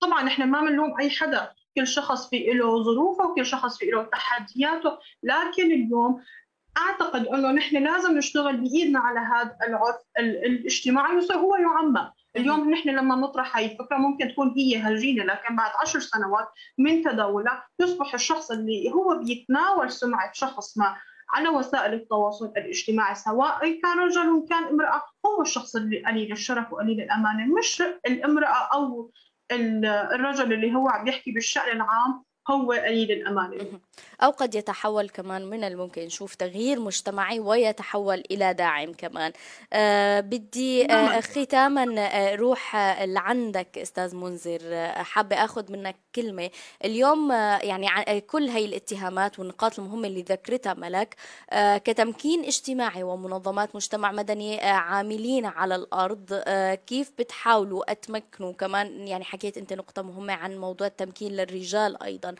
[SPEAKER 4] طبعا إحنا ما بنلوم أي حدا كل شخص في له ظروفه وكل شخص في له تحدياته لكن اليوم أعتقد إنه نحن لازم نشتغل بإيدنا على هذا العرف الاجتماعي وهو يعمم اليوم نحن لما نطرح هاي الفكرة ممكن تكون هي هجينه لكن بعد عشر سنوات من تداولها يصبح الشخص اللي هو بيتناول سمعة شخص ما على وسائل التواصل الاجتماعي سواء كان رجل كان امرأة هو الشخص اللي قليل الشرف وقليل الأمانة مش الامرأة أو الرجل اللي هو عم يحكي بالشأن العام هو قليل الأمانة.
[SPEAKER 1] أو قد يتحول كمان من الممكن نشوف تغيير مجتمعي ويتحول إلى داعم كمان. آه بدي آه نعم. ختاما آه روح آه لعندك أستاذ منذر. آه حابة أخذ منك كلمة. اليوم يعني كل هاي الاتهامات والنقاط المهمة اللي ذكرتها ملك كتمكين اجتماعي ومنظمات مجتمع مدني عاملين على الأرض. كيف بتحاولوا أتمكنوا؟ كمان يعني حكيت أنت نقطة مهمة عن موضوع التمكين للرجال أيضا.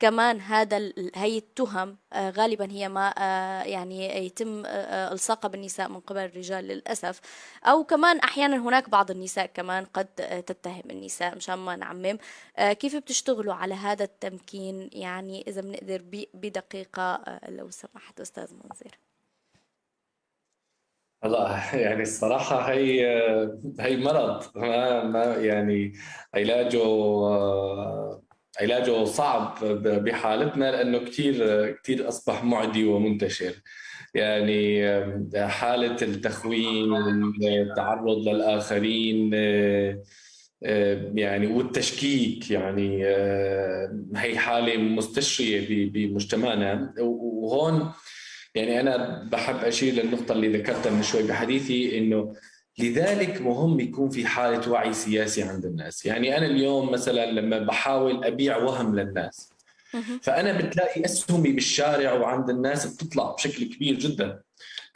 [SPEAKER 1] كمان هذا هي التهم آه، غالبا هي ما آه، يعني يتم آه، ألصاقها بالنساء من قبل الرجال للأسف. أو كمان أحيانا هناك بعض النساء كمان قد تتهم النساء مشان ما نعمم. كيف بتشتغلوا على هذا التمكين؟ يعني إذا بنقدر بدقيقة لو سمحت أستاذ منذر
[SPEAKER 3] هلا يعني الصراحة هي هي مرض. ما ما يعني علاجه علاجه صعب بحالتنا لأنه كثير كثير أصبح معدي ومنتشر. يعني حالة التخوين التعرض للآخرين يعني والتشكيك يعني هي حالة مستشريه بمجتمعنا. وهون يعني أنا بحب أشير للنقطة اللي ذكرتها من شوي بحديثي إنه لذلك مهم يكون في حالة وعي سياسي عند الناس. يعني أنا اليوم مثلا لما بحاول أبيع وهم للناس فأنا بتلاقي أسهمي بالشارع وعند الناس بتطلع بشكل كبير جدا.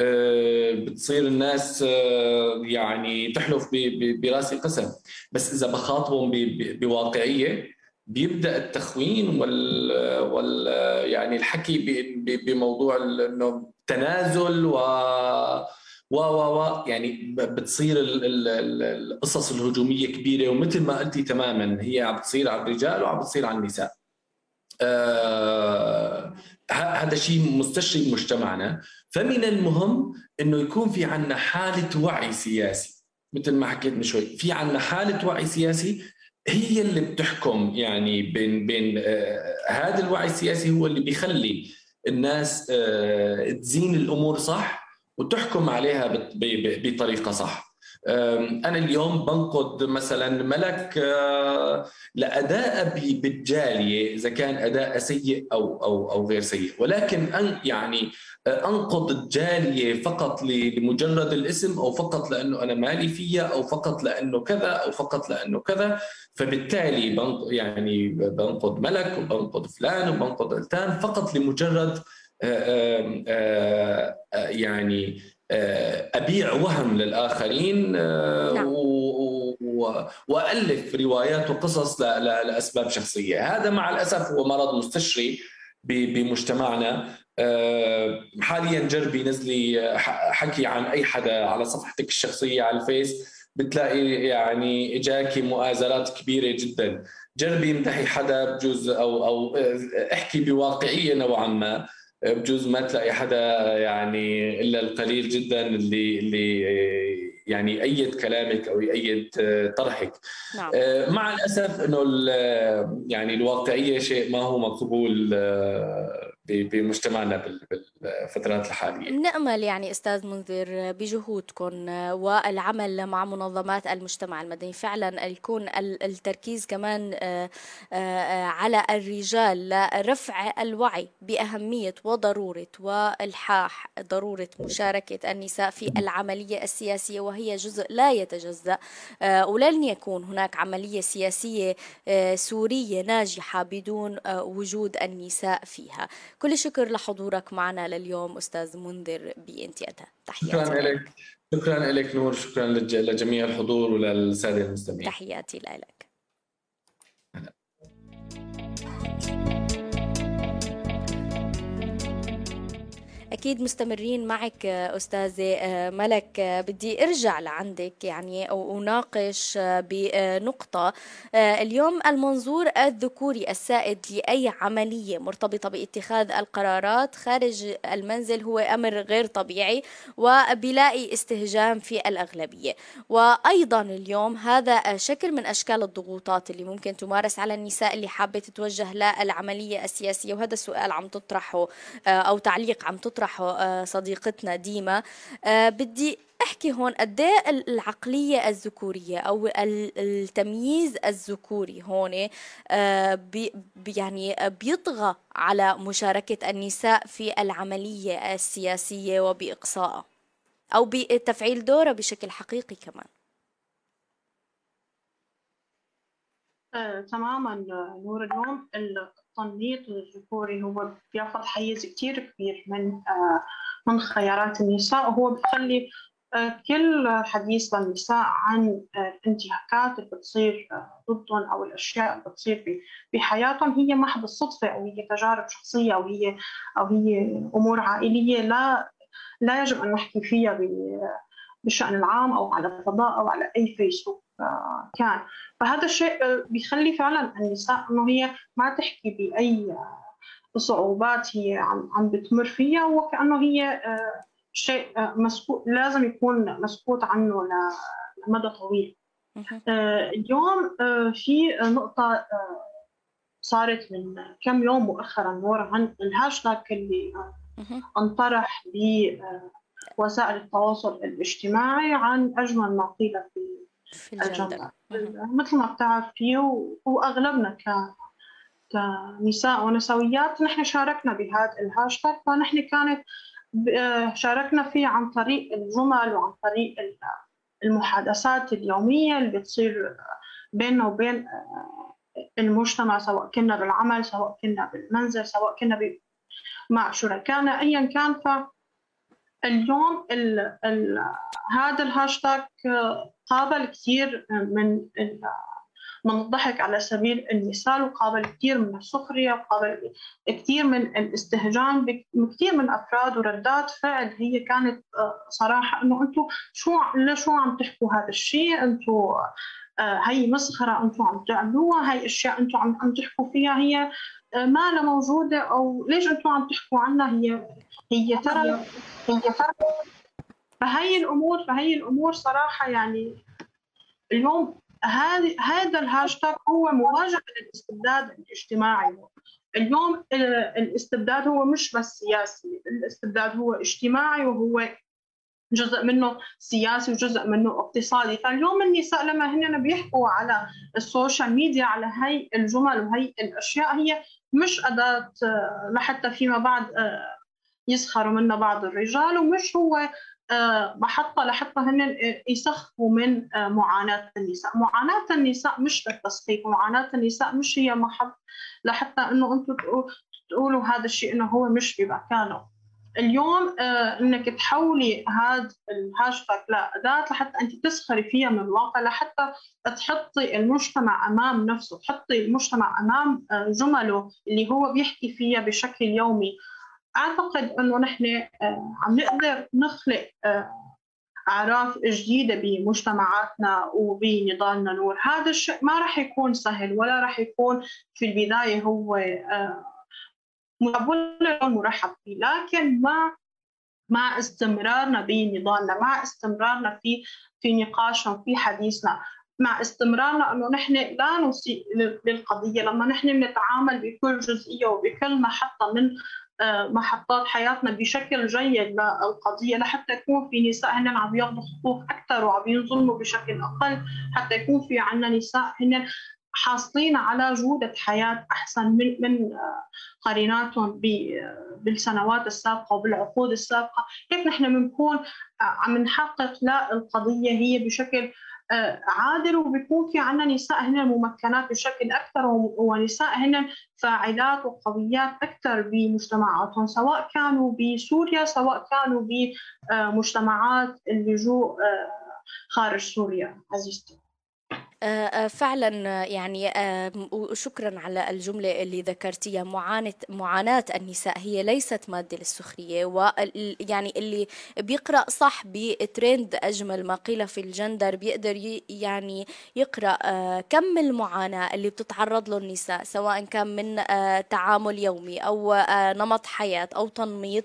[SPEAKER 3] آه، بتصير الناس آه، يعني تحلف براسي قسم بس إذا بخاطبهم بواقعية بيبدأ التخوين وال, وال يعني الحكي بموضوع إنه تنازل و و و و يعني بتصير القصص الهجومية كبيرة ومثل ما قلتي تماما هي عم بتصير على الرجال وعم بتصير على النساء. آه هذا شيء مستشري بمجتمعنا فمن المهم إنه يكون في عندنا حالة وعي سياسي. مثل ما حكيت من شوي في عندنا حالة وعي سياسي هي اللي بتحكم يعني بين بين آه هذا الوعي السياسي هو اللي بيخلي الناس آه تزين الأمور صح؟ وتحكم عليها بطريقة صح. أنا اليوم بنقد مثلا ملك آه، لأداء بالجالية إذا كان أداء سيء أو أو أو غير سيء. ولكن أن يعني آه، أنقد الجالية فقط لمجرد الاسم أو فقط لأنه أنا مالي فيها أو فقط لأنه كذا أو فقط لأنه كذا فبالتالي يعني بنقد ملك وبنقد فلان وبنقد علتان فقط لمجرد يعني أبيع وهم للآخرين نعم. وألف روايات وقصص لأسباب شخصية، هذا مع الأسف هو مرض مستشري بمجتمعنا. حاليا جربي نزلي حكي عن أي حدا على صفحتك الشخصية على الفيس بتلاقي يعني إجاكي مؤازرات كبيرة جدا. جربي امدحي حدا بجوز أو أو احكي بواقعية نوعا ما. بجوز ما تلاقي حدا يعني إلا القليل جدا اللي اللي يعني ايد كلامك أو يأيد طرحك نعم. آه، مع الأسف إنه يعني الواقعية شيء ما هو مقبول آه، بمجتمعنا بالفترات الحالية.
[SPEAKER 1] نأمل يعني أستاذ منذر بجهودكم والعمل مع منظمات المجتمع المدني فعلا يكون التركيز كمان آه، آه، على الرجال لرفع الوعي بأهمية وضرورة والحاح ضرورة مشاركة النساء في العملية السياسية وهي جزء لا يتجزأ آه، ولن يكون هناك عملية سياسية سورية ناجحة بدون وجود النساء فيها. كل شكر لحضورك معنا لليوم أستاذ منذر بإنتياتا.
[SPEAKER 3] تحياتي شكرا لك شكرا لك نور. شكرا لجميع الحضور وللسادة المستمعين.
[SPEAKER 1] تحياتي لك. أكيد مستمرين معك أستاذة ملك بدي أرجع لعندك يعني أو أناقش بنقطة. اليوم المنظور الذكوري السائد لأي عملية مرتبطة باتخاذ القرارات خارج المنزل هو أمر غير طبيعي وبلاقي استهجان في الأغلبية. وأيضا اليوم هذا شكل من أشكال الضغوطات اللي ممكن تمارس على النساء اللي حابة تتوجه للعملية السياسية وهذا السؤال عم تطرحه أو تعليق عم تطرحه تطرحه آه، صديقتنا ديما. آه، بدي أحكي هون قد إيه العقلية الذكورية أو التمييز الذكوري هون آه، بي يعني بيطغى على مشاركة النساء في العملية السياسية وبإقصائها أو بتفعيل دورها بشكل حقيقي كمان.
[SPEAKER 4] تماما نور اليوم. التنميط الذكوري هو بياخذ حيز كتير كبير من آه من خيارات النساء وهو بيخلي آه كل حديث للنساء عن آه الانتهاكات اللي بتصير ضدهم أو الأشياء اللي بتصير بحياتهم هي محض الصدفه أو هي تجارب شخصية أو هي أو هي أمور عائلية لا لا يجب أن نحكي فيها بالشان العام أو على الفضاء أو على أي فيسبوك كان. فهذا الشيء آه، بيخلي فعلا النساء إنه هي ما تحكي بأي صعوبات هي عم عم بتمر فيها وكأنه هي آه، شيء آه، مسكوت لازم يكون مسكوت عنه لمدى طويل. اليوم في نقطة صارت من كم يوم مؤخرا نور عن الهاشتاج اللي انطرح بوسائل التواصل الاجتماعي عن أجمل ما قيل في في الجندر مثل ما بتعرفي وأغلبنا ك كنساء ونسويات نحن شاركنا بهذا الهاشتاج. فنحن كانت شاركنا فيه عن طريق الجمل وعن طريق المحادثات اليومية اللي بتصير بيننا وبين المجتمع سواء كنا بالعمل سواء كنا بالمنزل سواء كنا مع شركائنا ايا كان. ف اليوم ال ال هذا الهاشتاج قابل كثير من من الضحك على سبيل المثال وقابل كثير من السخرية وقابل كثير من الاستهجان بكثير من أفراد وردات فعل هي كانت آه، صراحة إنه أنتم شو ليش عم تحكوا هذا الشيء؟ أنتم آه، هي مسخرة أنتم عم تعملوها هي أشياء أنتم عم عم تحكوا فيها هي آه، ما لا موجودة أو ليش أنتم عم تحكوا عنها؟ هي هي ترى هي ترى فهي الأمور فهي الأمور صراحة يعني اليوم هذه هذا الهاشتاج هو مواجهة للاستبداد الاجتماعي. اليوم الاستبداد هو مش بس سياسي الاستبداد هو اجتماعي وهو جزء منه سياسي وجزء منه اقتصادي. فاليوم النساء لما هن بيحكوا على ال social media على هاي الجمل وهي الأشياء هي مش أداة لحتى فيما بعد يسخروا منها بعض الرجال ومش هو آه، محطة لحتى هن يسخفوا من آه، معاناة النساء. معاناة النساء مش للتسخيف معاناة النساء مش هي محط لحتى إنه أنتم تقولوا هذا الشيء إنه هو مش بمكانه. اليوم آه إنك تحولي هذا الهاشتاج لأداة لحتى أنت تسخري فيها من الواقع لحتى تحطي المجتمع أمام نفسه تحطي المجتمع أمام آه جمله اللي هو بيحكي فيها بشكل يومي. أعتقد إنه نحن آه، عم نقدر نخلق آه، أعراف جديدة بمجتمعاتنا وبنضالنا نور. هذا الشيء ما راح يكون سهل ولا راح يكون في البداية هو آه، مرحب فيه لكن مع مع استمرارنا بنضالنا مع استمرارنا في في نقاشنا وفي حديثنا. مع استمرارنا إنه نحن لا نسيء للقضية. لما نحن بنتعامل بكل جزئية وبكل محطه من محطات حياتنا بشكل جيد للقضية لحتى يكون في نساء هن عم ياخذوا حقوق أكثر وعم ينظلموا بشكل أقل حتى يكون في عندنا نساء هن حاصلين على جودة حياة أحسن من من قريناتهم بالسنوات السابقة وبالعقود السابقة. كيف نحن بنكون عم نحقق لا القضية هي بشكل عادل وبيكون في عندنا نساء هن ممكنات بشكل أكثر ونساء هن فاعلات وقويات أكثر بمجتمعاتهم سواء كانوا بسوريا سواء كانوا بمجتمعات اللجوء آه، خارج سوريا. عزيزتي.
[SPEAKER 1] آه، آه، فعلا يعني وشكرا على الجملة اللي ذكرتيها. معاناة معاناة النساء هي ليست مادة للسخرية ويعني اللي بيقرأ صح بترند أجمل ما قيل في الجندر بيقدر يعني يقرأ كم المعاناة اللي بتتعرض له النساء سواء كان من تعامل يومي أو نمط حياة أو تنميط.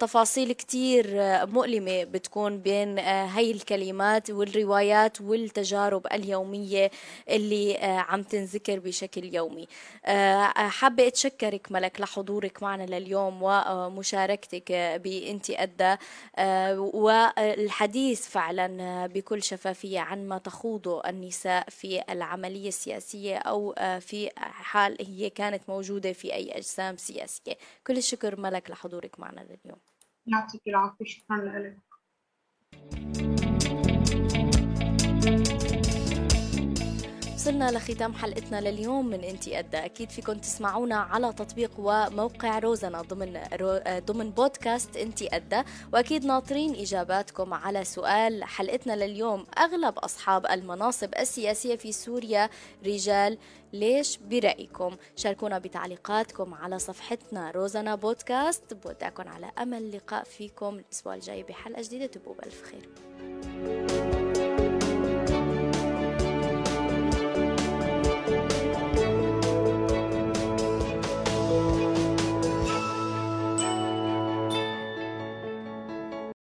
[SPEAKER 1] تفاصيل كتير مؤلمة بتكون بين هاي الكلمات والروايات والتجارب اليومية. اليومية اللي آه، عم تنذكر بشكل يومي. آه، حابة أتشكرك ملك لحضورك معنا لليوم ومشاركتك بإنتي أدى آه، والحديث فعلا بكل شفافية عن ما تخوضه النساء في العملية السياسية أو في حال هي كانت موجودة في أي أجسام سياسية. كل الشكر ملك لحضورك معنا لليوم.
[SPEAKER 4] يعطيك العافية. شكرا لك.
[SPEAKER 1] وصلنا لختام حلقتنا لليوم من إنتي أدى. أكيد فيكم تسمعونا على تطبيق وموقع روزنا ضمن رو ضمن بودكاست إنتي أدى. وأكيد ناطرين إجاباتكم على سؤال حلقتنا لليوم. أغلب أصحاب المناصب السياسية في سوريا رجال ليش برأيكم؟ شاركونا بتعليقاتكم على صفحتنا روزنا بودكاست. بودعكم على أمل لقاء فيكم الأسبوع الجاي بحلقة جديدة. تبقوا بألف خير.